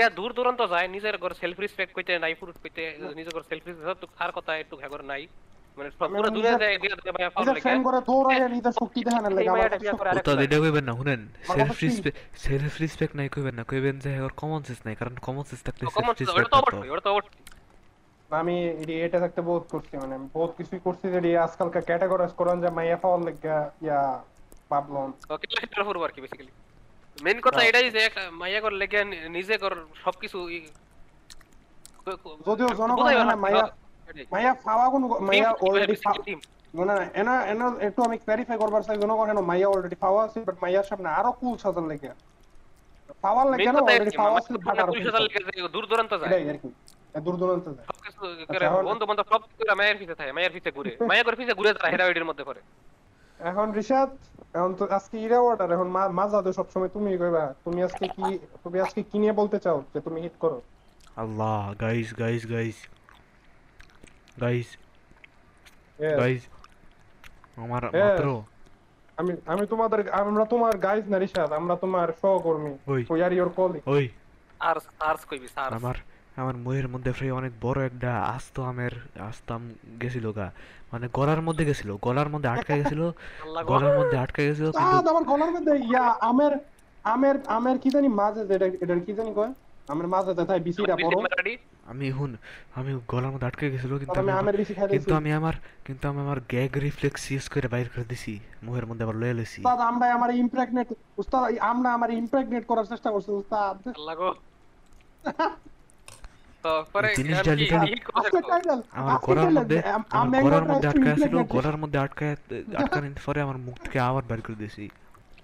হ্যাঁ, দূর দূরান্ত যায় নিজের ঘর সেলফ রেসপেক্ট কইতে নাই পুরুষ কইতে নিজের ঘর সেলফ রেসপেক্ট আর কথা একটু ঘর নাই। মানে সব পুরো আমি দুনিয়া নিজের- যায় দিয়া দিয়ে মাইয়া পাওয়ার নিজের লেগে ফ্রেন্ড করে দৌড়ায় নিজের শক্তি দেখানোর লাগা এই আমার মাইয়াটা বিয়া করে আরেক উস্তাদ এটা কইবেন না শুনেন আমার সেলফ কথা কি? রেসপেক্ট সেলফ রেসপেক্ট নাই কইবেন না কইবেন যে ওর কমন সেন্স নাই কারণ কমন সেন্স থাকলে কমন সেলফ ওটা রেসপেক্ট তো থাকতো অবশ্যই ওটা তো অবশ্যই আমি এটি- এটা থাকতে বহুত করছি মানে আমি বহুত কিছুই করছি যে এটি আজকালকার ক্যাটাগরাইজ করেন যে মাইয়া পাওয়ার লাগা ইয়া ভাবলাম ওকে সেটার উপর আর কি বেসিক্যালি মেন কথা হ্যাঁ। এটাই যে একটা মাইয়া কর লেগে নি- নিজে কর সবকিছু ই- ক- ক- যদিও জনগণ বুঝাইবার এখানে না, মাইয়া- এটাই। মাইয়া ফাওয়া কোন মাইয়া অলরেডি না না এনা এনা একটু আমি ক্লারিফাই করবার চাই জনগণ এনো মাইয়া অলরেডি ফাওয়া আছে বাট মাইয়ার সামনে আরও কুল সাজার লেগে Main লাগে না অলরেডি ফাওয়া আছে তো বাট আরও পুলিশ হাজার লেগে দূর দূরান্ত যায়। এটাই আর দূর দূরান্ত যায়। সবকিছু করে এখন- বন্ধু বান্ধব সব করে মায়ের পিছে থাকে মায়ের পিছে ঘুরে মায়ের করে পিছে ঘুরে তারা হেরাওয়েডের মধ্যে পড়ে এখন রিশাদ এখন তো আজকে ইরা অর্ডার এখন মা মাজা দে সবসময় তুমি কইবা তুমি আজকে কি তুমি আজকে কি নিয়ে বলতে চাও যে তুমি হিট করো আল্লাহ guys guys guys guys. Guys আমার. মাত্র। আমি আমি তোমাদের আমরা তোমার গাইজ না রিশাদ আমরা তোমার সহকর্মী। ওই। উই আর ইওর কলিগ ওই। আর সার্চ কইবি সার্চ আমার আমার বইয়ের মধ্যে ফ্রি অনেক বড় একটা আস্ত আমের আস্তাম গেছিল গা। মানে গলার মধ্যে গেছিল গলার মধ্যে আটকে গেছিল গলার মধ্যে আটকে গেছিল কিন্তু আমার গলার মধ্যে ইয়া আমের আমের আমের কি জানি মাঝে যেটা এটা কি জানি কয়? আমের মাঝে বিসিটা বড় আমি হুন আমি গলার মধ্যে আটকে গেছিল কিন্তু আমি আমের বেশি খাই কিন্তু আমি আমার কিন্তু আমি আমার গ্যাগ রিফ্লেক্স ইউজ করে বাইর করে দিছি মুখের মধ্যে আবার লয়ে লেছি উস্তাদ আমরা আমার ইমপ্রেগনেট উস্তাদ আমরা আমার ইমপ্রেগনেট করার চেষ্টা করছি উস্তাদ। আল্লাহ গো। তো পরে জিনিসটা আর কি- literally- কি কথা আজকে কও? টাইটেল আমার গলার মধ্যে আমার গলার মধ্যে আটকে ছিল গলার মধ্যে আটকায় আটকানোর পরে আমার মুখ থেকে আবার বাইর করে দিয়েছি।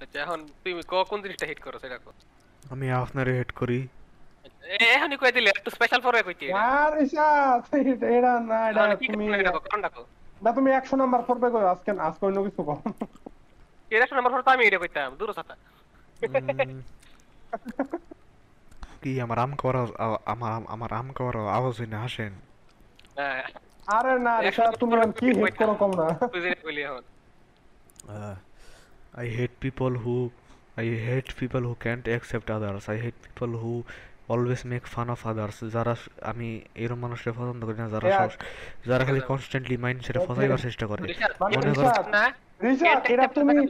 আচ্ছা এখন তুমি কোন জিনিসটা হিট করো সেটা আমি আপনারে হেড করি। এখনই কই দিলে একটু স্পেশাল পরে কইতি আর ইশাদ এটা না এটা তুমি না তুমি 100 নাম্বার করবে কই আজকে আজকে অন্য কিছু কও। এর নাম্বার পর আমি এটা কইতাম দূর সাথে। কি আমার আম করা আমার আমার আম করা আওয়াজ হই না হাসেন আরে না রিশাদ তুমি কি হিট করো কম না। তুই কইলি এখন। I hate people who I hate people who can't accept others. I hate people who always make fun of others. যারা আমি এরকম মানুষকে পছন্দ করি না যারা সব যারা খালি কনস্ট্যান্টলি মাইন্ড সেটা ফসাইবার চেষ্টা করে। মানে করো না রিশাদ এটা তুমি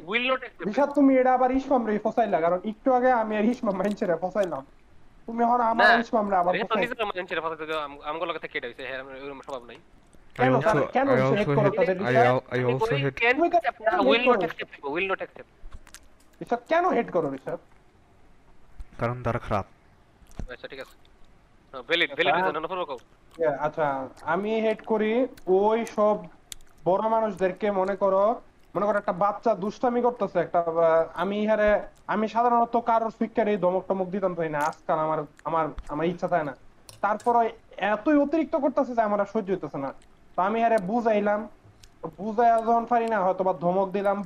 রিশাদ তুমি এটা আবার ইসমাম রে ফসাইলা কারণ একটু আগে আমি আর ইসমাম মাইনছে রে ফসাইলাম। তুমি এখন আমার ইসমাম রে আবার রিশাদ ফসাই নিজের মানুষের কথা তো আমগুলো কথা কেটে হইছে হ্যাঁ এরকম স্বভাব নাই। কেন also- I also hate- I I also hate hate করো। কারণ তারা খারাপ। আচ্ছা ঠিক আছে। ভ্যালিড ভ্যালিড রিজন না পুরো আচ্ছা আমি হেড করি ওই সব বড় মানুষদেরকে মনে করো মনে করো একটা বাচ্চা দুষ্টামি করতেছে একটা আমি ইহারে আমি সাধারণত কারোর শিক্ষার এই ধমক টমক দিতাম চাই না আজকাল আমার আমার আমার ইচ্ছা থাকে না। তারপরে এতই অতিরিক্ত করতেছে যে আমার সহ্য হইতেছে না। তো আমি হারে বুঝাইলাম বুঝাই যখন পারি না হয়তো বা ধমক দিলাম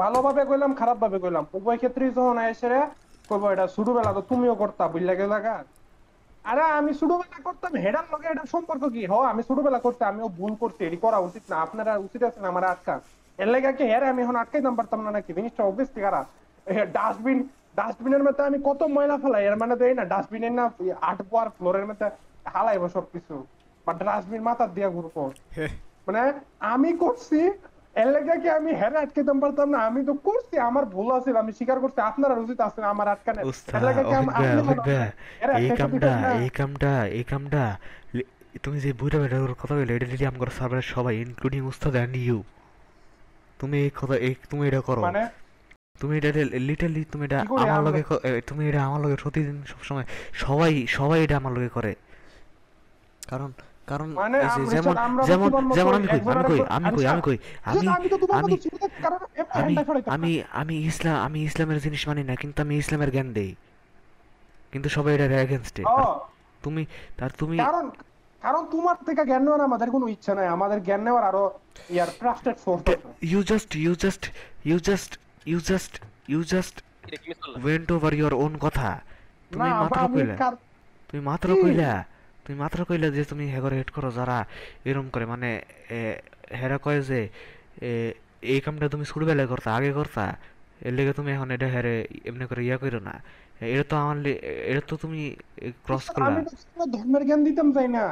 ভালোভাবে কইলাম খারাপ ভাবে কইলাম। উভয় ক্ষেত্রেই যখন এসে কইবো এটা ছোটবেলা তো তুমিও করতা বুঝলা গেলা আরে আমি ছোটবেলা করতাম হেডার লগে এটা সম্পর্ক কি? হ আমি ছোটবেলা করতে আমিও ভুল করছি এটি করা উচিত না আপনারা উচিত আছে না আমার আটকা। এর লেগে কি হ্যাঁ আমি এখন আটকাইতাম পারতাম না নাকি? জিনিসটা অবভিয়াসলি খারাপ ডাস্টবিন ডাস্টবিনের মধ্যে আমি কত ময়লা ফেলাই এর মানে তো এই না ডাস্টবিনের না আট বার ফ্লোরের মধ্যে হালাইবো সবকিছু। বা ডাস্টবিন মাথার দিয়া ঘুরবো। মানে আমি করছি এর লেগে কি আমি হেরে আটকাইতাম পারতাম না আমি তো করছি আমার ভুল আছে আমি স্বীকার করছি আপনারা উচিত আছে না আমার আটকানে এর লেগে কি আম- এই কামটা এই কামটা এই কামটা তুমি যে বুড়া বেটার কথা বলে এটা যদি আমার সার্ভারের সবাই ইনক্লুডিং উস্তাদ অ্যান্ড ইউ তুমি এই কথা এই তুমি এটা করো। মানে তুমি এটা লিটারলি তুমি এটা আমার লগে তুমি এটা আমার লগে প্রতিদিন সবসময় সবাই সবাই এটা আমার লগে করে। কারণ কারণ মানে যেমন যেমন যেমন আমি কই আমি কই আমি কই আচ্ছা, আমি কই আমি আমি আমি আমি আমি। আমি আমি ইসলাম আমি ইসলামের জিনিস মানি না কিন্তু আমি ইসলামের জ্ঞান দেই। কিন্তু সবাই এটা এগেনস্টে ও, তুমি তার তুমি কারণ কারণ তোমার থেকে জ্ঞান নেওয়ার আমাদের কোনো ইচ্ছা নাই আমাদের জ্ঞান নেওয়ার আরও ইয়ার ট্রাস্টেড সোর্স আছে you just you just you just you just you just এটা কি মিস করলাম went over your own কথা। তুমি মাত্র কইলা। তুমি মাত্র কইলা। তুমি মাত্র কইলে যে তুমি হেগরে হেড করো যারা এরম করে মানে হেরা কয় যে এই কামটা তুমি ছোটবেলায় করতা আগে করতা এর লেগে তুমি এখন এটা হেরে এমনি করে ইয়া করো না। এটা তো আমার এটা তো তুমি ক্রস করলা আমি তো ধর্মের জ্ঞান দিতাম চাই না।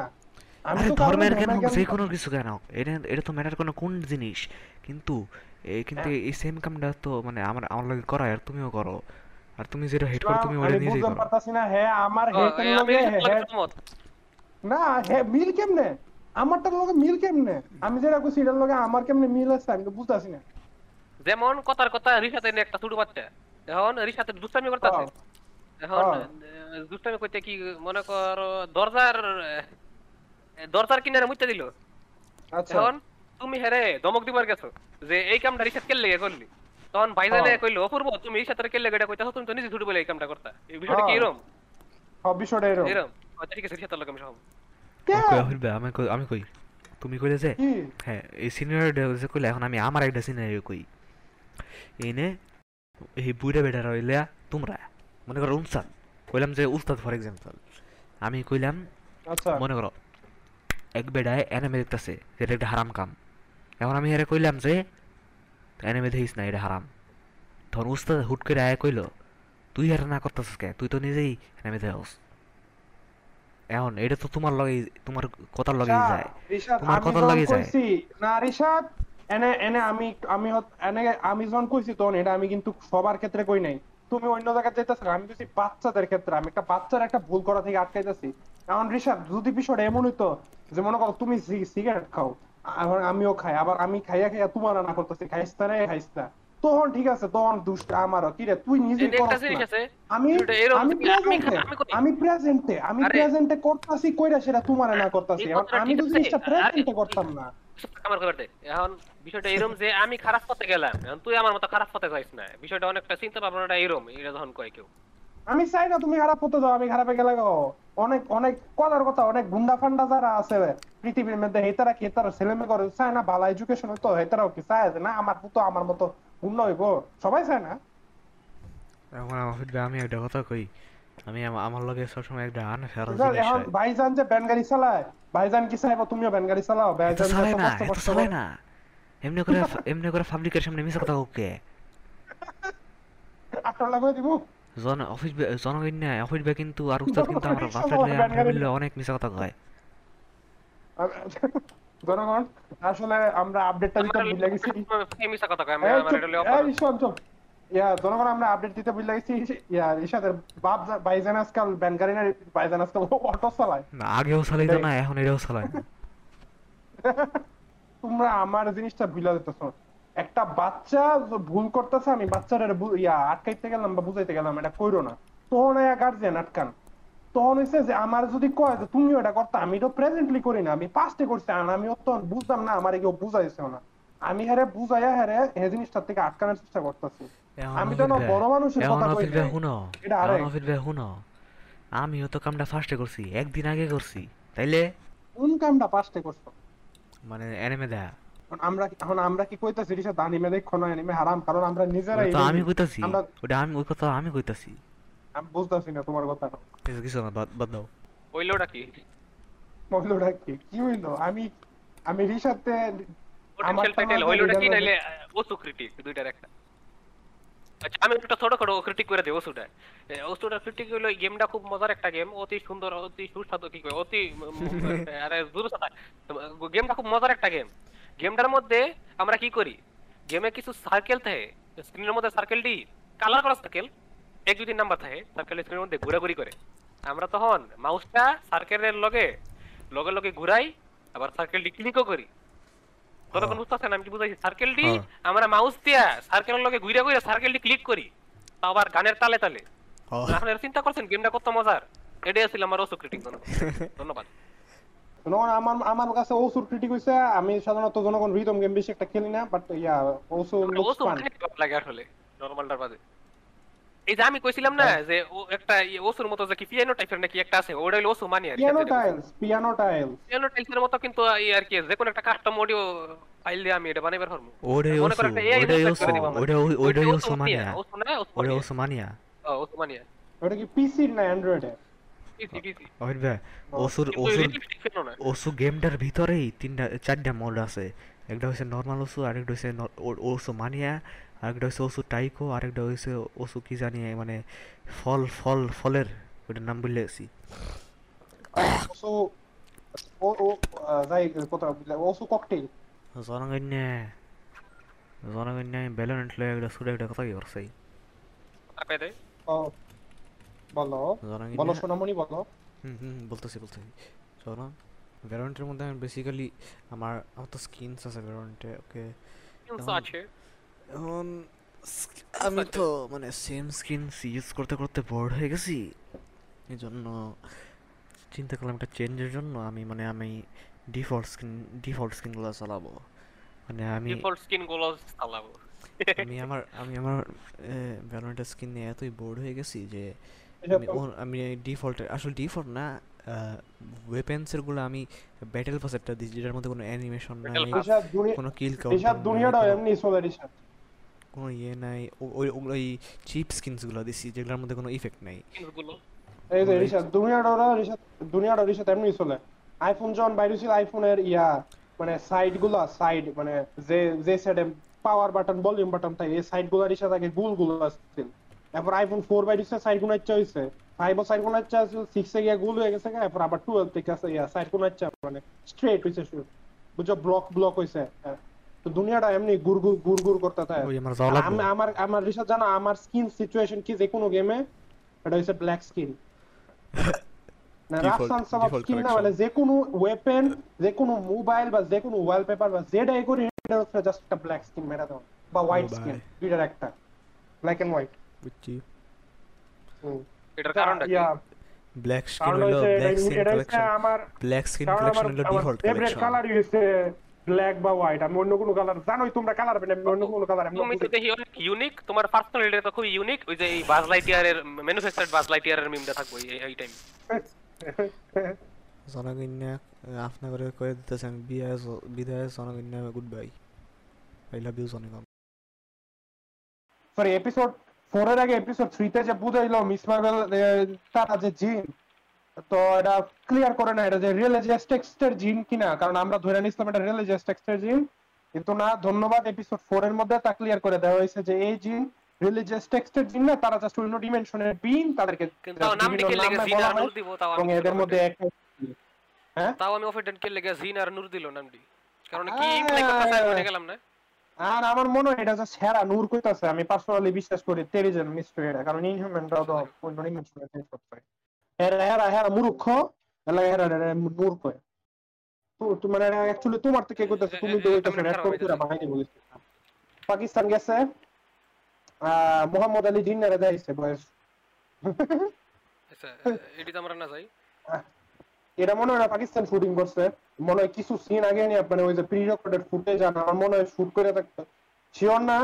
আরে ধর্মের জ্ঞান হোক যে কোনো কিছু জ্ঞান হোক এটা এটা তো ম্যাটার কোনো কোন জিনিস। কিন্তু এ, কিন্তু হ্যাঁ। এই সেম কামটা তো মানে আমার আমার লগে করা আর তুমিও করো। আর তুমি যেটা হেড করো তুমি ওটা নিজেই বুঝতে করো। পারতাছি না হ্যাঁ আমার এই লগে হ্যাঁ। না হ্যাঁ মিল কেমনে? আমারটার লগে মিল কেমনে? আমি যেটা কইছি এটার লগে আমার কেমনে মিল আছে আমি তো বুঝতাছি না। যেমন কথার কথা রিসাতে একটা ছোট বাচ্চা। এখন রিসাতে দুষ্টামি করতেছে। হ্যাঁ। এখন হ্যাঁ। দুষ্টামি করতে কি মনে করো দরজার দরজার কিনারে মুইতে দিল। আচ্ছা। এখন তুমি হেরে দমক দিবার গেছো যে এই কামটা রিসাত কেলে করলি। তখন ভাইজানে হ্যাঁ। কইলো অপূর্ব তুমি এই সাথে কেলে এটা কইতাছো তুমি তো নিজে ছোট বলে এই কামটা করতা। এই বিষয়টা কি। এরম? সব বিষয়টা এরকম ঠিক আছে রিসাতের লোক আমি সব কই হইবে? আমি কই আমি কই? তুমি কইলে যে হ্যাঁ এই সিনিয়র যে কইলে এখন আমি আমার একটা সিনিয়র কই। এনে এই বুড়া বেটার হইলে তোমরা মনে করো উস্তাদ কইলাম যে উস্তাদ ফর এক্সাম্পল আমি কইলাম আচ্ছা। মনে করো এক বেড়ায় এনিমে দেখতেছে এটা একটা হারাম কাম। এখন আমি এরা কইলাম যে এনিমে দেখিস না এটা হারাম। তখন উস্তাদ হুট করে আয় কইলো তুই আর না করতেছিস কে? তুই তো নিজেই এনিমে দেহস এখন এটা তো তোমার লগে তোমার কথার আচ্ছা, যায়। তোমার কথার লাগেই যায়। না রিশাদ এনে এনে আমি আমি এনে আমি যখন কইছি তখন এটা আমি কিন্তু সবার ক্ষেত্রে কই নাই। তুমি অন্য জায়গায় যেতেছ আমি কইছি বাচ্চাদের ক্ষেত্রে আমি একটা বাচ্চার একটা ভুল করা থেকে আটকাইতেছি। এখন রিশাদ যদি বিষয়টা এমন হইতো যে মনে করো তুমি সিগারেট খাও আবার আমিও খাই আবার আমি খাইয়া খাইয়া তোমার না করতেছি খাইস না রে খাইস না তখন ঠিক আছে তখন দুষ্ট আমারও। কি রে তুই নিজে আমি আমি আমি প্রেজেন্টে আমি প্রেজেন্টে আমি প্রেজেন্টে করতাছি কইরা সেটা তোমারে না করতাছি। আমি তো জিনিসটা প্রেজেন্টে করতাম না। আমার এখন বিষয়টা যে আমি খারাপ পথে গেলাম। এখন তুই আমার মতো খারাপ পথে যাইস না। বিষয়টা অনেকটা চিন্তা ভাবনাটা এটা যখন কয় কেউ। আমি চাই না তুমি খারাপ হতে যাও আমি খারাপে গেলে অনেক অনেক কথার কথা অনেক গুন্ডা ফান্ডা যারা আছে পৃথিবীর মধ্যে হেতারা কি হেতারা ছেলে মেয়ে করে? চায় না ভালো এডুকেশন হইতো হেতারাও কি চায় না আমার পুতো আমার মতো গুন্ডা হইবো। সবাই চায় না? এখন আমি একটা কথা কই আমি আমার লগে সবসময় একটা বুঝলে, জিনিস এখন ভাইজান যে ব্যান গাড়ি চালায় ভাইজান কি চাইব? তুমিও ব্যান গাড়ি চালাও। ভাইজান চালায় না চালায় না। এমনি করে এমনি করে পাবলিকের সামনে মিশা কথা ওকে আটটা লাগাই দিব। জন অফিস জনগণ না অফিস বে কিন্তু আর উস্তাদ [laughs] কিন্তু আমার অনেক মিশা কথা কয়। জনগণ আসলে আমরা আপডেটটা দিতে ভুলে গেছি। মিশা কথা কয় আমি আমার এটা হলো এই অপরাধ। শোন, ইয়া, জনগণ আমরা আপডেট দিতে ভুলে গেছি। ইয়া ইশাদের বাপ ভাইজান আজকাল ব্যান গাড়ি না ভাইজান আজকাল অটো চালায়। না আগেও চালাইতো না এখন এটাও চালায় [laughs] তোমরা আমার জিনিসটা ভুলে যেতেছ। একটা বাচ্চা ভুল করতেছে আমি বাচ্চাটারে ইয়া আটকাইতে গেলাম বা বুঝাইতে গেলাম এটা কইরো না। তখন গার্জিয়ান আটকান। তখন হইছে যে আমার যদি কয় যে তুমিও এটা করতে আমি তো প্রেজেন্টলি করি না আমি পাস্টে করছি আর আমি তখন বুঝতাম না আমার কেউ বুঝাইছেও না। আমি হারে বুঝাইয়া হারে এই জিনিসটার থেকে আটকানোর চেষ্টা করতেছি। আমি তো বড় মানুষের কথা কই এটা। এখনও আমিও তো কামটা ফার্স্টে করছি একদিন আগে করছি তাইলে? কোন কামটা পাস্টে করছ? মানে দেয়া। আমরা এখন আমরা কি কইতাছি রিসা দানিমে দেখো না এনিমে হারাম কারণ আমরা নিজেরাই আমি কইতাছি আমরা ওটা আমি ওই কথা আমি কইতাছি। আমি বুঝতাছি না তোমার কথা। কিছু কিছু না বাদ বাদ দাও। হইলোটা কি? মহিলাটা কি? কি হইল? আমি আমি রিসাতে আমার হইলোটা কি নাইলে ওসু ক্রিটিক দুইটার একটা। আচ্ছা আমি একটা ছোট ছোট ক্রিটিক করে দিই ওসুটা। ওসুটা ক্রিটিক হইল গেমটা খুব মজার একটা গেম অতি সুন্দর অতি সুস্বাদু কি কয় অতি [laughs] আরে দূর গেমটা খুব মজার একটা গেম গেমটার মধ্যে আমরা কি করি? গেমে কিছু সার্কেল থাকে। স্ক্রিনের মধ্যে সার্কেলটি কালার করা সার্কেল এক তিন নাম্বার থাকে সার্কেল স্ক্রিনের মধ্যে ঘোরাঘুরি করে। আমরা তখন মাউসটা সার্কেলের লগে লগে লগে ঘুরাই আবার সার্কেলটি ক্লিকও করি। ততক্ষণ বুঝতে পারছেন আমি কি বুঝাইছি? সার্কেলটি হ্যাঁ। আমরা মাউস দিয়া সার্কেলের লগে ঘুরে ঘুরে সার্কেলটি ক্লিক করি আবার গানের তালে তালে। হ্যাঁ। আপনারা চিন্তা করছেন গেমটা কত মজার? এটাই ছিল আমার অসু ক্রিটিক [laughs] ধন্যবাদ। আমার আমার কাছে ওসুর ক্রিটিক হইছে আমি সাধারণত জনগণ রিদম গেম বেশি একটা খেলি না but yeah osu looks fun লাগে আসলে নরমালটার বাদে? এই যে আমি কইছিলাম না হ্যাঁ। যে ও একটা ইয়ে ওসুর মতো যে কি পিয়ানো টাইপের নাকি একটা আছে ওটা হলো ওসু মানি আর piano tiles piano tiles piano মতো কিন্তু এই আর কি যে কোনো একটা কাস্টম অডিও ফাইল দিয়ে আমি এটা বানাইবার পারব। ওরে ওসু করো একটা AI ওরে ওসু। ওরে ওরে ওসু মানিয়া ওসু না ওরে ওসু মানিয়া। ও, ওসু মানিয়া। ওটা কি পিসি না অ্যান্ড্রয়েডে ওসুর ওসুর ওসু গেমটার ভিতরেই তিনটা চারটা মোড আছে। একটা হচ্ছে নর্মাল ওসু আরেকটা হচ্ছে ওসু মানিয়া। আরেকটা হচ্ছে ওসু টাইকো আরেকটা হচ্ছে ওসু কি জানি মানে ফল ফল ফলের ওটার নাম বললে জনগণ্য জনগণ্য ব্যালেন্ট লয়ে একটা সুরে একটা কথা কি করছে আপে দে ও বলো। বলো সোনামণি বলো। হুম হুম বলতেছি বলতেছি। শোনো ভ্যারন্টের মধ্যে আমি বেসিক্যালি আমার আমার তো স্কিনস আছে ওকে আছে। এখন আমি তো মানে সেম স্ক্রিন ইউজ করতে করতে বোর্ড হয়ে গেছি। এই জন্য চিন্তা করলাম একটা চেঞ্জের জন্য আমি মানে আমি ডিফল্ট স্ক্রিন ডিফল্ট স্ক্রিনগুলো চালাবো। মানে আমি ডিফল্ট স্কিনগুলো চালাবো। আমি আমার আমি আমার ভ্যালোরেন্টের স্কিন নিয়ে এতই বোর্ড হয়ে গেছি যে আমি আমি ডিফল্টের আসলে ডিফল্ট না ওয়েপেন্সেরগুলো আমি ব্যাটেল পাসেরটা দিই যেটার মধ্যে কোনো অ্যানিমেশন নাই কোনো কিল রিসাদ কাউন্টার দুনিয়াটা এমনি চলে কোনো ইয়ে নাই ওই ওগুলো ওই চিপ স্কিনসগুলো দিছি যেগুলোর মধ্যে কোনো ইফেক্ট নাই। এই যে Right. রিসাদ দুনিয়াটা ওরা রিসাদ দুনিয়াটা রিসাদ এমনি চলে। আইফোন যখন বাইরে ছিল আইফোনের ইয়া মানে সাইডগুলা সাইড মানে যে যে সাইডে পাওয়ার বাটন ভলিউম বাটন থাকে এই সাইডগুলা রিসাদ আগে গুলগুলো আসছিল। এরপর আইফোন ফোর বাইরে ছিল সাইডগুলো ইচ্ছা হয়েছে ফাইভ ও সাইডগুলো ইচ্ছা আছে সিক্স এ গিয়ে গুল হয়ে গেছে এরপর আবার টুয়েলভ থেকে আছে ইয়া সাইডগুলো ইচ্ছা মানে স্ট্রেট হয়েছে শুরু। বুঝছ ব্লক ব্লক হয়েছে তো দুনিয়াটা এমনি গুর গুর গুর গুর করতে থাকে। আমার আমি আমার আমার রিসার্চ জানো আমার স্কিন সিচুয়েশন কি যে কোনো গেমে এটা হচ্ছে ব্ল্যাক স্কিন না রাফসান সাবাব স্কিন না মানে যে কোনো ওয়েপেন যে কোনো মোবাইল বা যে কোনো ওয়ালপেপার বা যেটাই করি এটা হচ্ছে জাস্ট একটা ব্ল্যাক স্কিন মেরা দাও। বা হোয়াইট স্কিন দুইটার একটা। ব্ল্যাক এন্ড হোয়াইট বুঝছি। এটার কারণটা কি? ব্ল্যাক স্কিন কারণ হলো ব্ল্যাক স্কিন কালেকশন আমার ব্ল্যাক স্কিন কারণ কালেকশন আমার হলো আমার ডিফল্ট কালেকশন কালারই হচ্ছে ব্ল্যাক বা হোয়াইট আমি অন্য কোনো কালার জানোই তোমরা কালার আমি অন্য কোনো কালার আমি তুমি তো দেখি অনেক ইউনিক তোমার পার্সোনালিটি তো খুব ইউনিক ওই যে এই বাজ লাইটিয়ারের ম্যানুফ্যাকচার্ড বাজ লাইটিয়ারের মিমটা থাকবে এই- এই টাইম [laughs] জনগণ্য আপনার করে কয়ে দিতেছে আমি বিদায় বিদায় জনগণ্য good bye I love you জনগণ। সরি এপিসোড ফোর এর আগে এপিসোড থ্রি তে যে বুঝাইলো মিস মার্বেল তারা যে জিন তো এটা ক্লিয়ার করে না এটা যে রিয়েলিজিয়াস টেক্সটের জিন কিনা কারণ আমরা ধরে নিছিলাম এটা রিয়েলিজিয়াস টেক্সটের জিন কিন্তু না ধন্যবাদ এপিসোড ফোর এর মধ্যে তা ক্লিয়ার করে দেওয়া হয়েছে যে এই জিন রিলিজিয়াস টেক্সটের জিন না তারা জাস্ট অন্য ডিমেনশনের বিন তাদেরকে নাম লিখে লেগে জিন আর নূর দিব তাও এবং আমি এদের মধ্যে একটা হ্যাঁ? তাও আমি অফেন্ডেড কে লেগে জিন আর নূর দিল নামটি। কারণ কি ইমপ্লাই করতে চাই গেলাম না? আর আমার মনে হয় এটা যে সেরা নূর কইতাছে আমি পার্সোনালি বিশ্বাস করি তেরিজেন মিস্ট্রি এটা কারণ ইনহিউম্যানরাও তো অন্য ডিমেনশনে চেঞ্জ করতে পারে হেরা হেরা হেরা মূর্খ এলা হেরা নূর তো- মানে অ্যাকচুয়ালি তোমার থেকে কইতাছে তুমি তো খারাপ বাহিনী বলিস পাকিস্তান গেছে মোহাম্মদ আলী জিন্নারে বয়স। আচ্ছা এটি তো আমরা না যাই। এটা মনে হয় না পাকিস্তান শুটিং করছে। মনে হয় কিছু সিন আগে নিয়ে মানে ওই যে প্রি রেকর্ডেড ফুটেজ আর আমার মনে হয় শুট করে থাকতো। শিওর না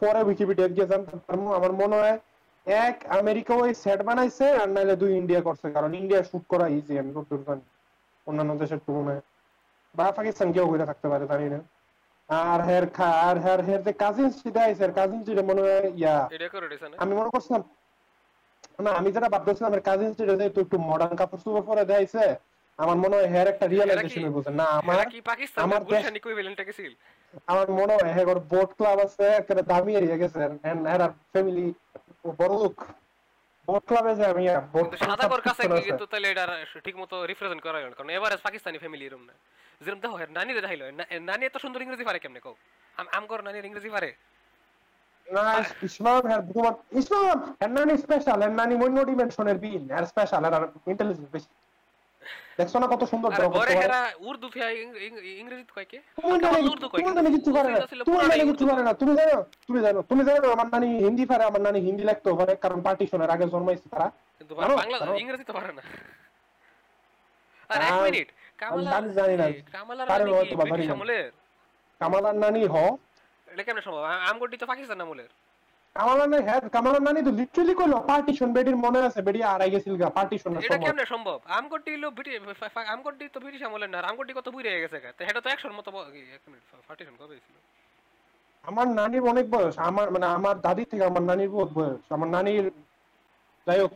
পরে উইকিপিডিয়া গিয়ে জানতে পারব। আমার মনে হয় এক আমেরিকা ওই সেট বানাইছে আর নাহলে দুই ইন্ডিয়া করছে কারণ ইন্ডিয়া শুট করা ইজি আমি যতদূর জানি। অন্যান্য দেশের তুলনায়। বা পাকিস্তান কেউ করে থাকতে পারে জানি না। আর হের খা আর হের হের যে কাজিন সিটা আইছে কাজিন সিটা মনে হয় ইয়া আমি মনে করছিলাম না আমি যেটা ভাবতেছিলাম এর কাজিন স্টেটে যেহেতু একটু মডার্ন কাপড় চোপড় পরে দেয়ছে আমার মনে হয় হের একটা রিয়েলাইজেশন না আমার কি পাকিস্তান আমার গুলশান আমার মনে হয় হ্যাঁ বোট ক্লাব আছে একটা দামি এরিয়া গেছে এন্ড এর ফ্যামিলি বড় বোট ক্লাবে যায় আমি কিন্তু সাদা কর কাছে কিন্তু তাহলে এটা ঠিকমতো রিপ্রেজেন্ট করা গেল কারণ এভারেজ পাকিস্তানি ফ্যামিলি এরকম না। যেরকম দেখো নানি রে রাহিল নানি এত সুন্দর ইংরেজি পারে কেমনে কও? আম- কর ইংরেজি পারে? না ইসলাম হ্যাঁ ইসলাম হ্যাঁ নানি স্পেশাল হ্যাঁ নানি অন্য ডিমেনশনের বিন হ্যাঁ স্পেশাল এর ইন্টেলিজেন্স বেশি। দেখছ না কত সুন্দর বড় করতে পারে? উর্দু ফিয়া ইং- ইং- ইংরেজি কয় কে? উর্দু কয় কিছু পারে না। নানি কিছু পারে না। তুমি জানো তুমি জানো তুমি জানো আমার নানি হিন্দি পারে আমার নানি হিন্দি লিখতেও পারে কারণ পার্টিশনের আগে জন্মাইছে তারা। কিন্তু? বাংলা ইংরেজি তো পারে না। আর এক মিনিট। কামালা জানি না। কামালার নানি হয়তো কামালার? নানি হ। এটা কেমনে সম্ভব? আ- তো পাকিস্তান আমলের হ্যাঁ কামালার তো লিটারালি কইলো পার্টিশন বেডির মনে আছে বেডি আড়াই গেছিল গা পার্টিশনের এটা কেমনে সম্ভব? আমগরটি হলো ব্রিটিশ আমগরটি তো ব্রিটিশ আমলের না আর কত বুড়ে গেছে গা। তো এটা তো একশোর মতো এক মিনিট পার্টিশন কবে ছিল আমার নানির অনেক বয়স আমার মানে আমার দাদি থেকে আমার নানির বহুত বয়স। আমার নানির যাই হোক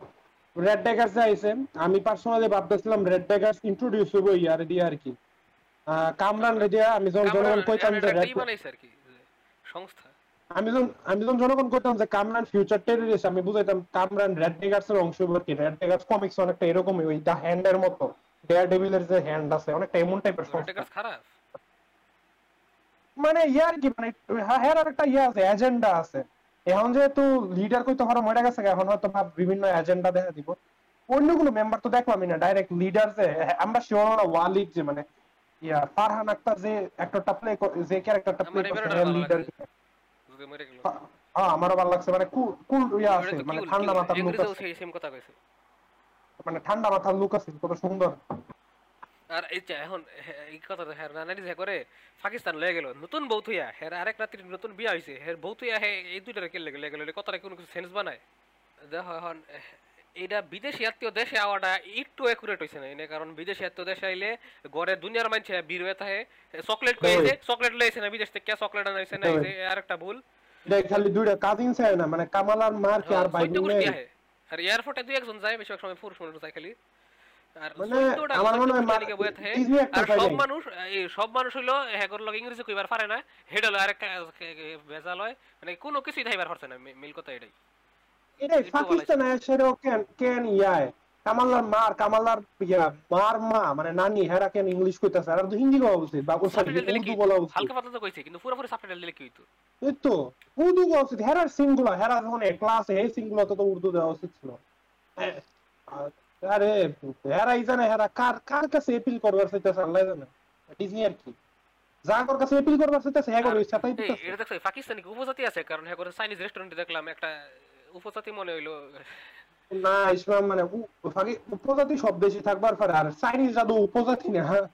রেড ড্যাগার্স যাইছে আমি পার্সোনালি ভাবতেছিলাম রেড ড্যাগার্স ইন্ট্রোডিউস হইব ইয়ার দিয়ে আর কি। কামরান রেডিয়া আমি যখন জনগণ কইতাম যে কি বানাইছে আর কি? সংস্থা। আমি যখন আমি যখন জনগণ কইতাম যে কামরান ফিউচার টেররিস্ট আমি বুঝাইতাম কামরান রেড ড্যাগার্স এর অংশ কি? রেড ড্যাগার্স কমিক্স অনেকটা এরকমই ওই দা হ্যান্ড এর মতো। ডেয়ার ডেভিলের যে হ্যান্ড আছে অনেকটা এমন টাইপের খারাপ? মানে ইয়ার কি মানে হ্যাঁ আর একটা ইয়ে আছে এজেন্ডা আছে। এখন যেহেতু লিডার কইতে পারো মরে গেছে এখন হয়তো ভাব বিভিন্ন এজেন্ডা দেখা দিব। অন্য কোনো মেম্বার তো দেখলামই না ডাইরেক্ট লিডার যে হ্যাঁ, আমরা শিওর না ওয়ালিদ যে মানে ইয়া ফারহান আক্তার যে অ্যাক্টরটা প্লে যে ক্যারেক্টারটা প্লে করছে লিডার যদি মরে গেল? হ্যাঁ আমারও ভালো লাগছে। মানে কুল কুল ইয়া আছে মানে ঠান্ডা মাথার লুক আছে। সেই সেম কথা কইছে। মানে ঠান্ডা মাথার লুক আছে কত সুন্দর। আর এই যে এখন এই কথা হ্যাঁ করে পাকিস্তান লয়ে গেল নতুন বউ থইয়া আরেক রাত্রি নতুন বিয়া হইছে বউ থইয়া এই দুইটারে কে লেগে গেল? কথাটা কোনো কিছু সেন্স বানায়? দেখো এখন এইটা বিদেশি আত্মীয় দেশে আওয়াটা একটু একুরেট হইছে না এনে কারণ বিদেশি আত্মীয় দেশে আইলে ঘরে দুনিয়ার মানছে বীর হয়ে থাকে চকলেট কইছে চকলেট লইছে না বিদেশ থেকে চকলেট আনাইছে না আরেকটা ভুল। এটা খালি দুইটা কাজিন না মানে কামাল আর মার কি আর ভাই চৈত্য মিলে আর এয়ারপোর্টে দুই একজন যায় বেশিরভাগ সময় পুরুষ মানুষ যায় খালি। আর মানে আমার মনে হয় চৈত্য মা- বয়ে থাকে। আর সব মানুষ এই সব মানুষ হইল হ্যাগর লগে ইংরেজি কইবার পারে না হেড হলো আরেক ভেজাল হয়। মানে কোনো কিছুই থাইবার পারছে না মিল কথা এটাই। এটাই পাকিস্তান কেন কেন ইয়ায়? কামালার মার কামালার ইয়া মার মা মানে নানি হেরা কেন ইংলিশ কইতাছে? আর তো হিন্দি বলা উচিত বা দিলে উর্দু বলা উচিত। হালকা পাতলা তো কইছে কিন্তু পুরোপুরি সাবটাইটেল দিলে কি হইতো? এই তো উর্দু বলা উচিত। হেরার সিনগুলো হেরা যখন ক্লাসে এই সিনগুলো তো উর্দু দেওয়া উচিত ছিল। আরে হেরাই জানে হেরা কার কার কাছে এপিল করবার চাইতেছে আল্লাহ জানে। ডিজনি আর কি। যাগর কাছে এপিল করবার চাইতেছে হ্যাঁ করে সাথে এই, এটা দেখছ পাকিস্তানি উপজাতি আছে? কারণ হ্যাঁ করে চাইনিজ রেস্টুরেন্টে দেখলাম একটা উপজাতি মনে হইল না ইসলাম মানে উপজাতি সব দেশে থাকবার পারে। আর চাইনিজ জাদু উপজাতি না হ্যাঁ?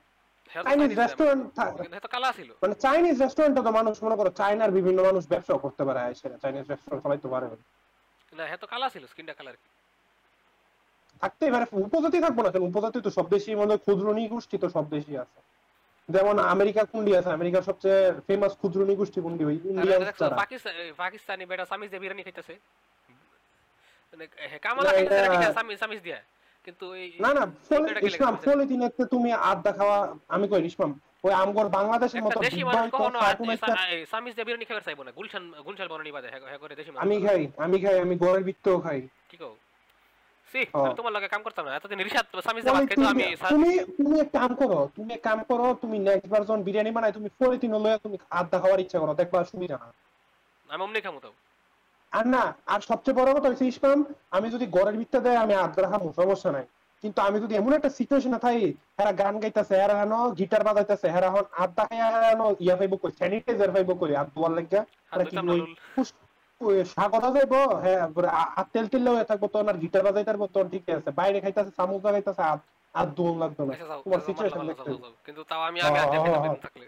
চাইনিজ রেস্টুরেন্ট হ্যাঁ কালা ছিল। মানে চাইনিজ রেস্টুরেন্টে তো মানুষ মনে করো চাইনার বিভিন্ন মানুষ ব্যবসা করতে পারে সেটা চাইনিজ রেস্টুরেন্ট চালাইতে পারে। না হ্যাঁ তো কালা ছিল স্কিনটা কালার। থাকতেই পারে উপজাতি থাকব না কেন? উপজাতি তো সব দেশই মনে হয় ক্ষুদ্র নিগোষ্ঠী তো সব দেশই আছে। যেমন আমেরিকা কুন্ডি আছে আমেরিকার সবচেয়ে ফেমাস ক্ষুদ্র নিগোষ্ঠী কুন্ডি ওই ইন্ডিয়ান পাকিস্তানি বেটা সামিজ দিয়ে বিরিয়ানি খাইতেছে কামালা না, খাইতেছে এটা- ঠিক আছে সামিজ সামিজ দিয়া। কিন্তু এই না না ফলে এটা কি ইসলাম লেগে ফলে তুমি আড্ডা খাওয়া আমি কই ইসলাম ওই আমগর বাংলাদেশের মতো দেশি মানুষ কখনো কার্টুন একটা বিরিয়ানি খাবার চাইব না। গুলশান গুলশান বনানি বাদে হ্যাঁ করে দেশি মানুষ আমি খাই আমি খাই আমি গড়ের বৃত্তও খাই। কি কও? সি তোমার লগে কাম করতাম না। এতদিন রিসাদ সামিজ দিয়ে ভাত খাইতো আমি তুমি- তুমি তুমি এক কাম করো তুমি এক কাম করো তুমি নেক্সট বার যখন বিরিয়ানি বানাই তুমি লয়ে তুমি আড্ডা খাওয়ার ইচ্ছা করো। দেখবা সুবিধা না আমি অমনি খামো তো। আর না আর সবচেয়ে বড় কথা হচ্ছে ইসলাম আমি যদি গড়ের ভিত্তে দেয় আমি খাব সমস্যা নাই। কিন্তু আমি যদি এমন একটা সিচুয়েশনে থাকি এরা গান গাইতেছে এরা হেন গিটার বাজাইতেছে এরা এখন হাত দেখায় হেন ইয়া পাইব কই স্যানিটাইজার পাইব কই হাত ধোয়ার লাগিয়া স্বাগত যাইব হ্যাঁ পরে আ- হাত তেল তেল হয়ে থাকব তখন আর গিটার বাজাইতে পারব তখন ঠিক আছে। বাইরে খাইতেছে চামচ লাগাইতেছে হাত হাত ধোন লাগতো না। আচ্ছা, তোমার সিচুয়েশন। কিন্তু তাও আমি আগে থাকলে।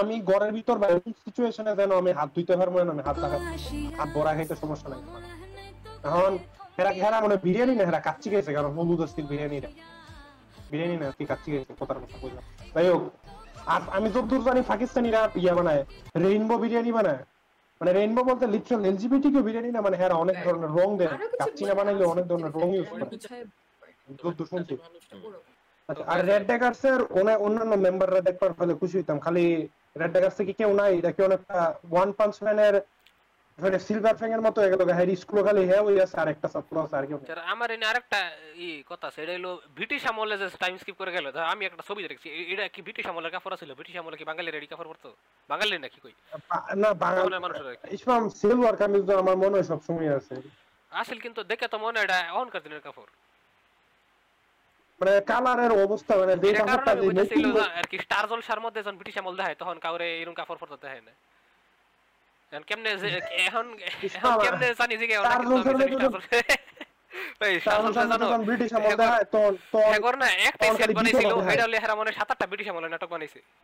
আমি ঘরের ভিতর এরকম সিচুয়েশনে যেন আমি হাত ধুইতে পারব না আমি হাত লাগা হাত বড়া খাইতে সমস্যা নাই। এখন হেরা হেরা মানে বিরিয়ানি না হেরা কাচ্চি গেছে কারণ হলুদ আসছিল বিরিয়ানি বিরিয়ানি না কি কাচ্চি গেছে কথার কথা বললাম যাই হোক আর আমি যতদূর জানি পাকিস্তানিরা ইয়া বানায় রেইনবো বিরিয়ানি বানায়। মানে রেইনবো বলতে লিটারাল এলজিবিটি কেউ বিরিয়ানি না মানে হেরা অনেক ধরনের রং দেয়। কাচ্চি না বানাইলে অনেক ধরনের রং ইউজ করে। যতদূর শুনছি। আচ্ছা, আর রেড ড্যাগার্স এর অন্যান্য মেম্বাররা দেখবার ফলে খুশি হইতাম। খালি রেড ড্যাগার্স থেকে কেউ নাই? এটা কি অনেকটা ওয়ান পাঞ্চ ম্যানের সিলভার ফ্যাং এর মতো হয়ে গেল হ্যারি স্কুল খালি হ্যাঁ ওই আছে আর একটা ছাত্র আছে আর কেউ আমার এনে আরেকটা ই কথা আছে এটা হলো ব্রিটিশ আমলে যে টাইম স্কিপ করে গেল আমি একটা ছবি দেখছি এটা কি ব্রিটিশ আমলের কাপড় ছিল ব্রিটিশ আমলে কি বাঙালি রেডি কাপড় পরতো বাঙালি নাকি কই? না বাংলার মানুষের ইসলাম সিলভার কামিজ আমার মনে হয় সবসময় আছে। আসল কিন্তু দেখে তো মনে হয় এটা অহংকার দিনের কাপড় মানে কালারের অবস্থা মানে যে কাপড়টা আর কি স্টার জলসার মধ্যে যখন ব্রিটিশ আমল দেখায় তখন কাউরে এরকম কাপড় পরতে দেখায় না। এখন কেমনে এখন কেমনে জানি যে জলসার [laughs]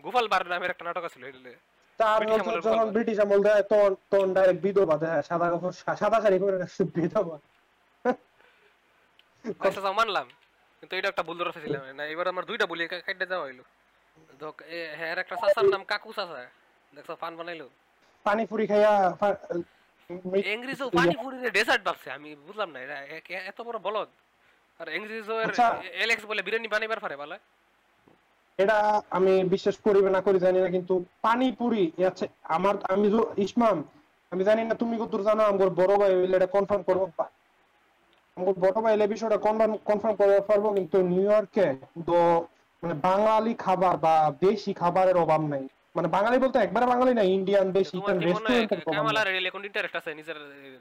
গোপাল বার নামের একটা নাটক এটা ব্রিটিশ যখন ব্রিটিশ আমল দেয় তখন তখন ডাইরেক্ট বিধবা দেয় সাদা কাপড় সাদা শাড়ি পরে বিধবা। আচ্ছা মানলাম। কিন্তু এটা একটা ভুল ধরে ফেছিলাম না এবার আমার দুইটা বলি কাইটে যাওয়া হইল। এ হ্যাঁ একটা চাচার নাম কাকু চাচা। দেখছ পান বানাইলো? পানি পুরি খাইয়া ইংরেজও পানি পুরিরে ডেজার্ট ভাবছে আমি বুঝলাম না এটা এত বড় বলদ। আর ইংরেজও আচ্ছা। এলেক্স বলে বিরিয়ানি বানাইবার পারে বলে? এটা আমি বিশ্বাস করিবে না করি জানি না কিন্তু পানিপুরি আচ্ছা আমার আমি যে ইসমাম আমি জানি না তুমি কত জানো আমার বড় ভাই হইলে এটা কনফার্ম করব বড় ভাই এই বিষয়টা কনফার্ম কনফার্ম করতে পারব কিন্তু নিউ ইয়র্কে তো মানে বাঙালি খাবার বা দেশি খাবারের অভাব নাই। মানে বাঙালি বলতে একবারে বাঙালি না ইন্ডিয়ান দেশি কামালার এলে কোন ইন্টারেস্ট আছে? নিজের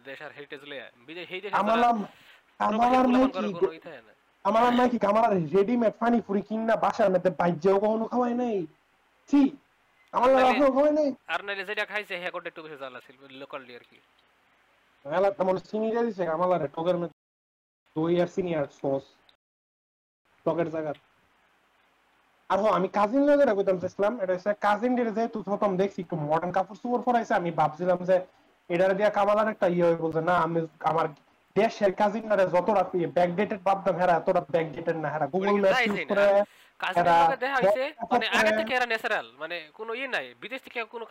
দেশের হেরিটেজ বিদেশ দেশে নাম আমার নাই কি? কোনো রেডিমেড কিনা বাসার মধ্যে বাইজেও কখনো খাওয়াই নাই। ছি আমার খাওয়াই নাই। আর নাইলে যেটা খাইছে হ্যাঁ কোটা একটু বেশি জ্বালা ছিল লোকালি আর কি। মেলা তেমন দিছে টকের মধ্যে দই আর চিনি আর টকের জায়গা আর হো আমি কাজিন লোকেরা কইতাম চাইছিলাম এটা হচ্ছে কাজিন ডের যেহেতু প্রথম দেখছি একটু মডার্ন কাপড় চোপড় পরাইছে আমি ভাবছিলাম যে এটার দিয়া কামালার একটা ইয়ে হয়ে বলছে না আমি আমার দেশের কাজিনরা যতটা ব্যাকডেটেড ভাবতাম হেরা এতটা ব্যাকডেটেড না হেরা গুগল মানে আগে থেকে এরা ন্যাচারাল মানে কোনো ইয়ে নাই। বিদেশ থেকে কোনো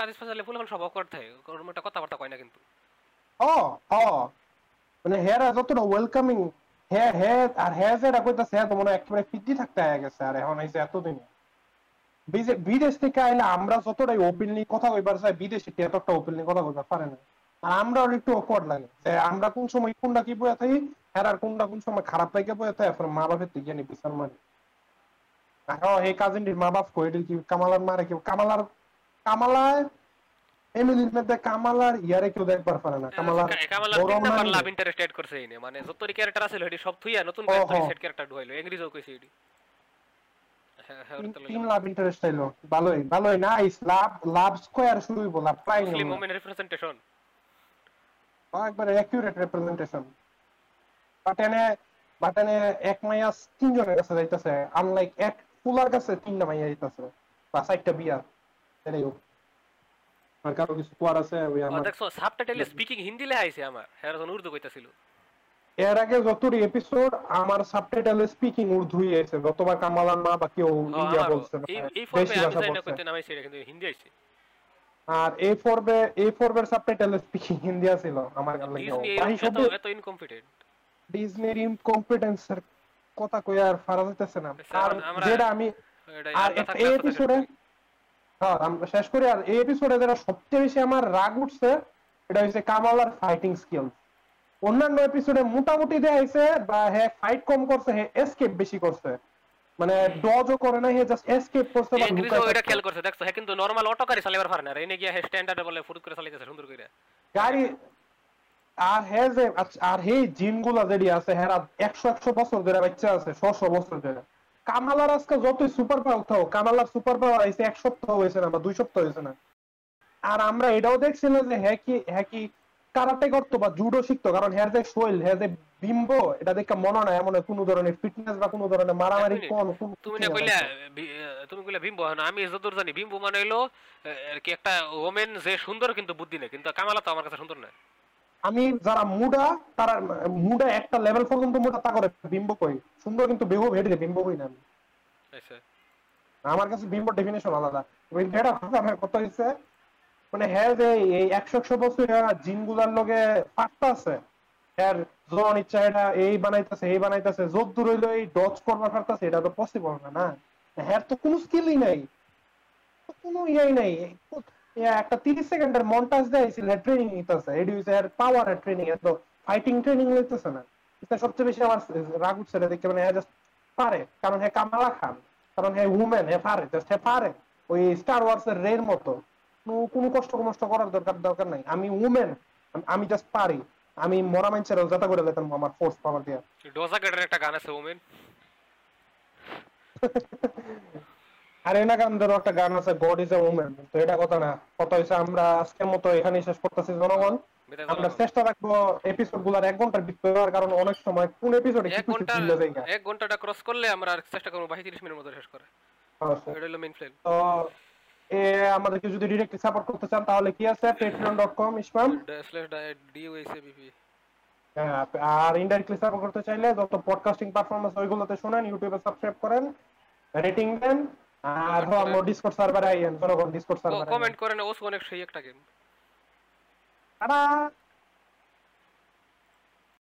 একটা কথাবার্তা কয় না কিন্তু। ও ও মানে হেরা যতটা ওয়েলকামিং হ্যাঁ হ্যাঁ আর হ্যাঁ যেটা কইতাছে মনে একেবারে ফিটি থাকতে হয়ে গেছে, আর এখন বিদেশ থেকে আইলে আমরা যতটাই ওপেনলি কথা কইবার চাই, বিদেশে এতটা ওপেনলি কথা পারে না। আর আমরা একটু অকওয়ার্ড লাগে, যে আমরা কোন সময় কোনটা কি বয়ে থাকি হ্যাঁ আর কোনটা কোন সময় খারাপ বয়ে মা বাপের বিচার মানে এই কাজিনটির মা বাপ কই কি কামালার মারে কেউ? কামালার, কামালায় এমিলির মধ্যে কামালার ইয়ারে কেউ দেখবার পারে না। কামালার লাভ ইন্টারেস্ট এড করছে এনে মানে যত ক্যারেক্টার আছে হেডি সব থুইয়া নতুন ক্যারেক্টার সেট ক্যারেক্টার ঢুকাইলো কইছে এডি তিন লাভ ইন্টারেস্ট আইলো ভালোই ভালোই নাইস লাভ লাভ স্কয়ার শুরু হইব লাভ প্রাইম মুসলিম ওমেন রিপ্রেজেন্টেশন একবারে রিপ্রেজেন্টেশন বাট এনে বাট এনে এক মাইয়া তিনজনের কাছে যাইতাছে। আনলাইক এক ফুলার কাছে তিনটা মাইয়া যাইতাছে। বা চারটা বিয়া হোক। আর কারও কিছু কোয়ার আছে ওই আমার দেখছ সাবটাইটেলে স্পিকিং হিন্দি আইছে আমার হ্যাঁ উর্দু কইতাছিল। এর আগে এপিসোড আমার সাবটাইটেলে স্পিকিং উর্দুই আছে যতবার কামালার মা বা কেউ বলছে এই এই ফর্মে আমি জানি না কইতে নামাইছে এটা কিন্তু হিন্দি আইছে। আর এ ফোরবে এ ফোরবের সাবটাইটেলে স্পিকিং হিন্দি আছিল আমার কাছে এত সব এত ইনকম্পিটেন্ট ডিজনির ইনকম্পিটেন্সের কথা কই আর ফারা যাইতেছে না। আর যেটা আমি আর এই এপিসোডে। হ্যাঁ আমরা শেষ করি আর এই এপিসোডে যেটা সবচেয়ে বেশি আমার রাগ উঠছে এটা হচ্ছে কামালার ফাইটিং স্কিল অন্যান্য এপিসোডে মোটামুটি দেখাইছে বা হ্যাঁ ফাইট কম করছে হ্যাঁ এসকেপ বেশি করছে। মানে ডজও করে না হ্যাঁ জাস্ট এসকেপ করছে বা এটা। খেয়াল করছে দেখছ? হ্যাঁ কিন্তু নরমাল অটো গাড়ি চালাবার পারে না এনে গিয়া স্ট্যান্ডার্ড বলে ফুরুত করে চালাইতেছে সুন্দর করে গাড়ি আর হে যে আর হে জিনগুলা যেটি আছে হেরা একশো একশো বছর ধরে বাচ্চা আছে ছশো বছর ধরে। কামালার আজকে যতই সুপার পাওয়ার থাও কামালার সুপার পাওয়ার আইছে এক সপ্তাহ হয়েছে না বা দুই সপ্তাহ হয়েছে না। আর আমরা এটাও দেখছিলাম যে হ্যাঁ কি হ্যাঁ কি কারাতে করতো বা জুডো শিখতো কারণ হ্যাঁ যে শৈল হ্যাঁ যে বিম্ব এটা দেখে মনে হয় এমন কোনো ধরনের ফিটনেস বা কোনো ধরনের মারামারি কোন তুমি না না কইলা তুমি কইলা বিম্ব না। আমি যতদূর জানি বিম্ব মানে হইল কি একটা ওমেন যে সুন্দর কিন্তু বুদ্ধি নেই কিন্তু কামালা তো আমার কাছে সুন্দর না। আমি যারা মুডা তারা মুডা একটা লেভেল পর্যন্ত মুডা তা করে বিম্ব কই। সুন্দর কিন্তু বেহু ভেটে বিম্ব কই না আমি। আচ্ছা। আমার কাছে বিম্ব ডেফিনেশন আলাদা। ওই এটা কথা আমার কথা হচ্ছে মানে হ্যাঁ যে এই একশো একশো বছর জিনগুলার লগে পাত্তা আছে। হ্যাঁ জন ইচ্ছা এটা এই বানাইতেছে এই বানাইতেছে যোগ দূর হইল এই ডজ করবার পারতেছে এটা তো পসিবল না না? হ্যাঁ তো কোনো স্কিলই নাই। কোনো ইয়াই নাই। একটা তিরিশ সেকেন্ডের মন্টাজ দেয় দেয়ছিল ট্রেনিং নিতেছে এডি হইছে এর পাওয়ার ট্রেনিং এত ফাইটিং ট্রেনিং নিতেছে না। এটা সবচেয়ে বেশি আমার রাগ উঠছে দেখে মানে জাস্ট পারে। কারণ হ্যাঁ কামালা খান কারণ হ্যাঁ উমেন হ্যাঁ পারে জাস্ট হ্যাঁ পারে। ওই স্টার ওয়ার্স এর রের মতো। কোনো- কষ্ট কষ্ট করার দরকার দরকার নাই। আমি উমেন আমি জাস্ট পারি। আমি মরা মানুষের যাতা করে দিতাম আমার ফোর্স পাওয়ার দিয়ে। ডোজা গেটের একটা গান আছে ওমেন [laughs] আর এনা গানদেরও একটা গান আছে গড ইজ এ উমেন তো এটা কথা না। কথা হয়েছে আমরা আজকের মতো এখানেই শেষ করতেছি জনগণ। আমরা চেষ্টা রাখব এপিসোডগুলার এক ঘণ্টার ভিতরে হওয়ার কারণ অনেক সময় কোন এপিসোডে এক ঘণ্টা এক ঘন্টাটা ক্রস করলে আমরা আর চেষ্টা করব বাকি তিরিশ মিনিটের মধ্যে শেষ করে এটা হলো মেইন প্ল্যান তো এ আমাদেরকে যদি ডিরেক্টলি সাপোর্ট করতে চান তাহলে কি আছে? patreon.com ইসমাম? হ্যাঁ, আর ইনডাইরেক্টলি সাপোর্ট করতে চাইলে যত পডকাস্টিং পারফরমেন্স ওইগুলোতে শুনেন ইউটিউবে সাবস্ক্রাইব করেন রেটিং দেন। আর করেন। আমার ডিসকর্ড সার্ভারে আইয়েন জনগণ ডিসকর্ড সার্ভারে কমেন্ট করেন ওস অনেক সেই একটা গেম টাটা